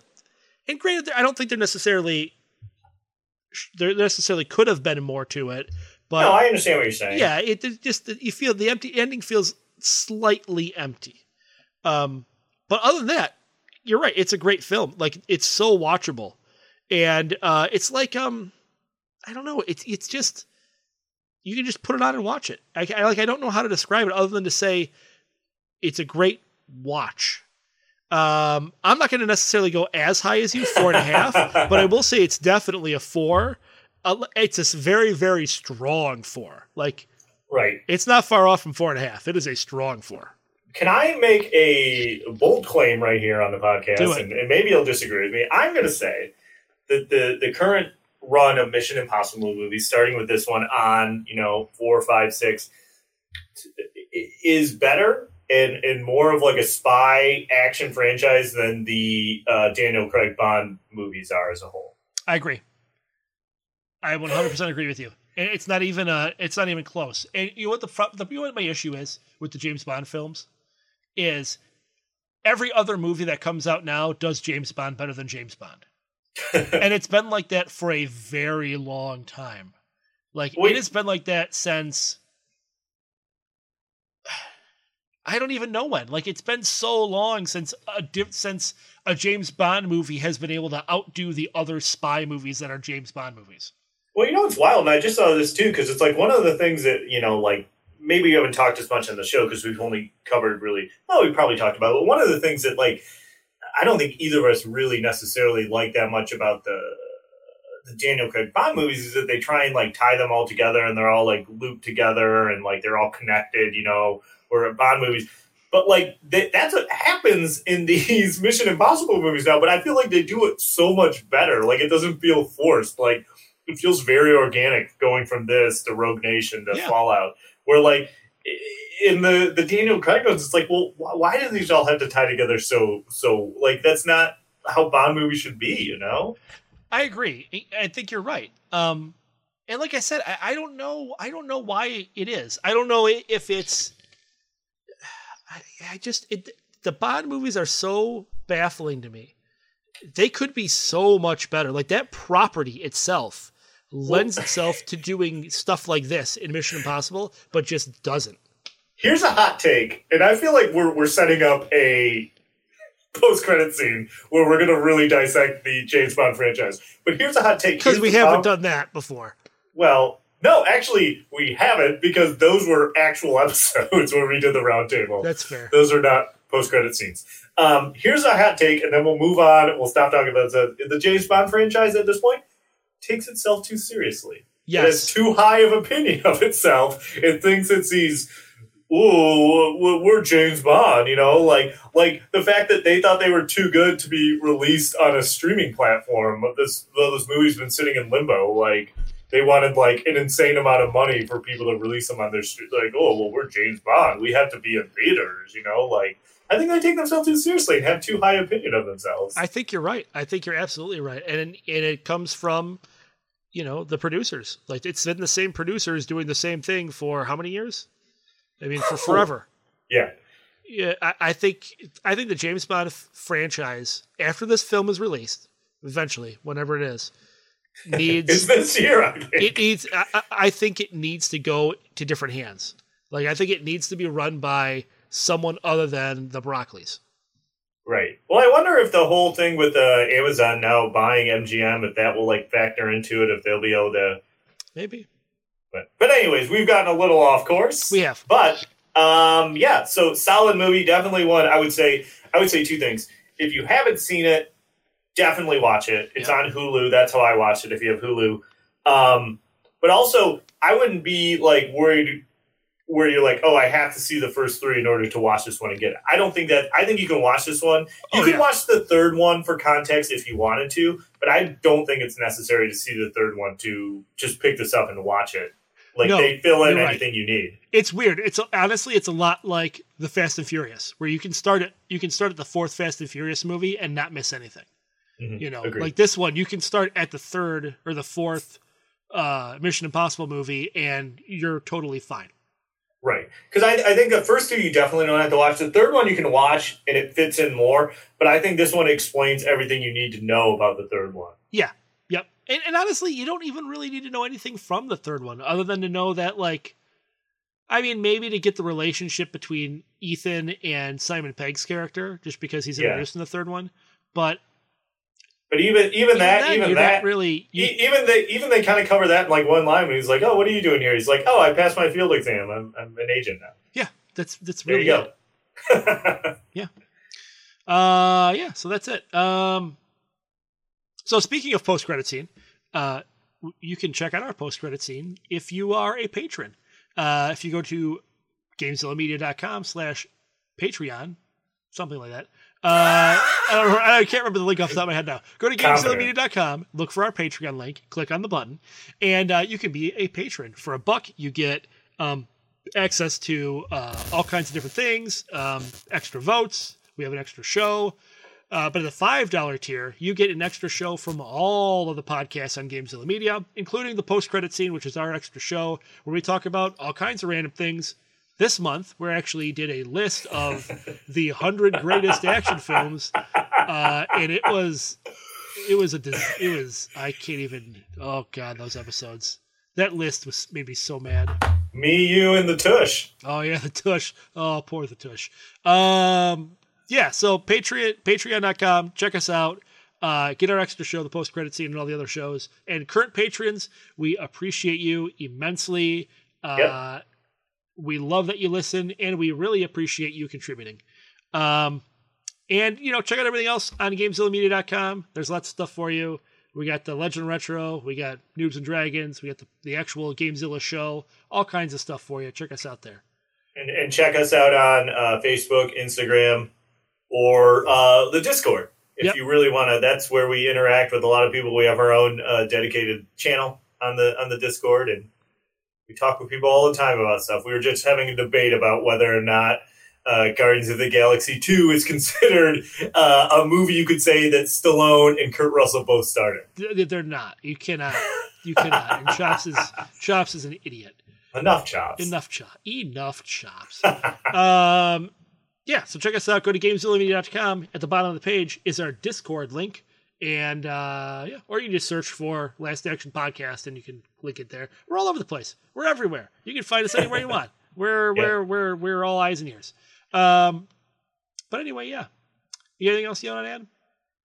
and granted, I don't think they're necessarily, there necessarily could have been more to it, but no, I understand what you're saying. yeah, it, it just you feel the empty ending feels slightly empty. Um, but other than that, you're right. It's a great film. Like it's so watchable, and uh, it's like um, I don't know. It's it's just you can just put it on and watch it. I, I like I don't know how to describe it other than to say it's a great watch. Um, I'm not going to necessarily go as high as you, four and a half, (laughs) but I will say it's definitely a four. Uh, it's a very, very strong four. Like right. it's not far off from four and a half. It is a strong four. Can I make a bold claim right here on the podcast? And, and maybe you'll disagree with me. I'm going to say that the the current run of Mission Impossible movies, starting with this one on you know four, five, six, is better and and more of like a spy action franchise than the uh, Daniel Craig Bond movies are as a whole. I agree. I 100% agree with you. And it's not even uh it's not even close. And you know what the, fro- the you know what my issue is with the James Bond films is every other movie that comes out now does James Bond better than James Bond. And it's been like that for a very long time. Like Wait. it has been like that since (sighs) I don't even know when. Like it's been so long since a diff- since a James Bond movie has been able to outdo the other spy movies that are James Bond movies. Well, you know it's wild, and I just saw this too because it's like one of the things that you know, like maybe we haven't talked as much on the show because we've only covered really. Oh, we probably talked about, it, but one of the things that like I don't think either of us really necessarily like that much about the the Daniel Craig Bond movies is that they try and like tie them all together and they're all like looped together and like they're all connected, you know, or Bond movies. But like th- that's what happens in (laughs) these Mission Impossible movies now. But I feel like they do it so much better. Like it doesn't feel forced. Like it feels very organic going from this to Rogue Nation to Yeah. Fallout, where like i- in the the Daniel Craig ones, it's like, well, why, do these all have to tie together so so? Like that's not how Bond movies should be, you know? I agree. I- I think you're right. Um, and like I said, I, I don't know. I don't know why it is. I don't know if it's. (sighs) I, I just it, the Bond movies are so baffling to me. They could be so much better. Like that property itself lends itself to doing stuff like this in Mission Impossible, but just doesn't. Here's a hot take, and I feel like we're we're setting up a post credit scene where we're gonna really dissect the James Bond franchise. But here's a hot take Because we haven't done that before. Well, no, actually, we haven't because those were actual (laughs) episodes where we did the roundtable. That's fair. Those are not post credit scenes. Um, here's a hot take, and then we'll move on. We'll stop talking about the, the James Bond franchise at this point. Takes itself too seriously. It has Yes. too high of opinion of itself. It thinks it's these. Ooh, we're James Bond, you know, like like the fact that they thought they were too good to be released on a streaming platform. This well, this movie's been sitting in limbo. Like they wanted like an insane amount of money for people to release them on their street. Like, oh well, we're James Bond. We have to be in theaters, you know. Like I think they take themselves too seriously and have too high opinion of themselves. I think you're right. I think you're absolutely right, and and it comes from, you know, the producers. Like it's been the same producers doing the same thing for how many years? I mean, for forever. yeah, Yeah, I, I think I think the James Bond f- franchise, after this film is released, eventually, whenever it is, (laughs) needs this year. I think. it needs. I, I- I think it needs to go to different hands. Like I think it needs to be run by someone other than the Broccoli's. Right. Well, I wonder if the whole thing with uh, Amazon now buying MGM, if that will like factor into it, if they'll be able to. Maybe But but anyways, we've gotten a little off course. we have. But um, yeah, so solid movie, definitely one. I would say I would say two things. If you haven't seen it, definitely watch it. It's Yeah. on Hulu. That's how I watched it. If you have Hulu, um, but also I wouldn't be like worried where you're like, oh, I have to see the first three in order to watch this one and get it. I don't think that. I think you can watch this one. You Oh, can yeah. watch the third one for context if you wanted to, but I don't think it's necessary to see the third one to just pick this up and watch it. Like No, they fill in you're right. you need. it's weird. It's honestly, it's a lot like the Fast and Furious, where you can start it. You can start at the fourth Fast and Furious movie and not miss anything. Mhm. You know, Agreed. like this one, you can start at the third or the fourth uh, Mission Impossible movie, and you're totally fine. Right. Because I, I think the first two you definitely don't have to watch. The third one you can watch and it fits in more. But I think this one explains everything you need to know about the third one. Yeah. And, and honestly, you don't even really need to know anything from the third one, other than to know that, like, I mean, maybe to get the relationship between Ethan and Simon Pegg's character, just because he's Yeah. introduced in the third one. But But even even that even you're that really. you- even they even they kind of cover that in like one line when he's like, "Oh, what are you doing here?" He's like, "Oh, I passed my field exam. I'm, I'm an agent now." yeah, that's that's There really you it. (laughs) go. Uh, yeah. So that's it. Um, so speaking of post credit scene, uh, you can check out our post credit scene if you are a patron. Uh, if you go to gamezillamedia.com slash Patreon, something like that. Uh, I, don't, I can't remember the link off the top of my head now. Go to gamezillamedia.com, look for our Patreon link, click on the button, and uh, you can be a patron. For a buck, you get um, access to uh, all kinds of different things, um, extra votes. We have an extra show. Uh, but at the five dollar tier, you get an extra show from all of the podcasts on Gamezilla Media, including the post credit scene, which is our extra show where we talk about all kinds of random things. This month, we actually did a list of (laughs) the hundred greatest action films, uh, and it was it was a dis- it was I can't even oh god those episodes that list was made me so mad. Me, you, and the tush. Oh yeah, (laughs) the tush. Oh, poor the tush. Um, yeah. So Patreon, Patreon.com. Check us out. Uh, get our extra show, the post credit scene, and all the other shows. And current patrons, we appreciate you immensely. Uh, We love that you listen, and we really appreciate you contributing. Um, and you know, check out everything else on GameZillaMedia.com. There's lots of stuff for you. We got the Legend Retro, we got Noobs and Dragons, we got the, the actual GameZilla show, all kinds of stuff for you. Check us out there. And, and check us out on uh, Facebook, Instagram, or uh, the Discord. If Yep. you really want to, that's where we interact with a lot of people. We have our own uh, dedicated channel on the on the Discord, and We talk with people all the time about stuff. We were just having a debate about whether or not uh, Guardians of the Galaxy 2 is (laughs) considered uh, a movie you could say that Stallone and Kurt Russell both started. They're not. You cannot. You cannot. And Chops is (laughs) Chops is an idiot. Enough chops. Enough chops. Enough chops. (laughs) um, yeah. So check us out. Go to GameZillaMedia.com. At the bottom of the page is our Discord link, and uh, yeah, or you can just search for Last Action Podcast, and you can link it there. We're all over the place. We're everywhere. You can find us anywhere you want. (laughs) We're Yeah. we're we're we're all eyes and ears. Um, but anyway, yeah. You got anything else you want to add?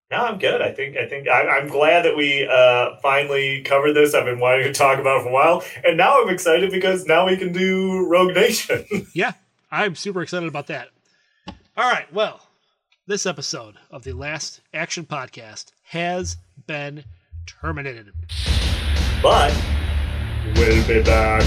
No, I'm good. I think I think I, I'm glad that we uh, finally covered this. I've been wanting to talk about it for a while, and now I'm excited because now we can do Rogue Nation. (laughs) Yeah, I'm super excited about that. All right, well, this episode of the Last Action Podcast has been terminated. but we'll be back.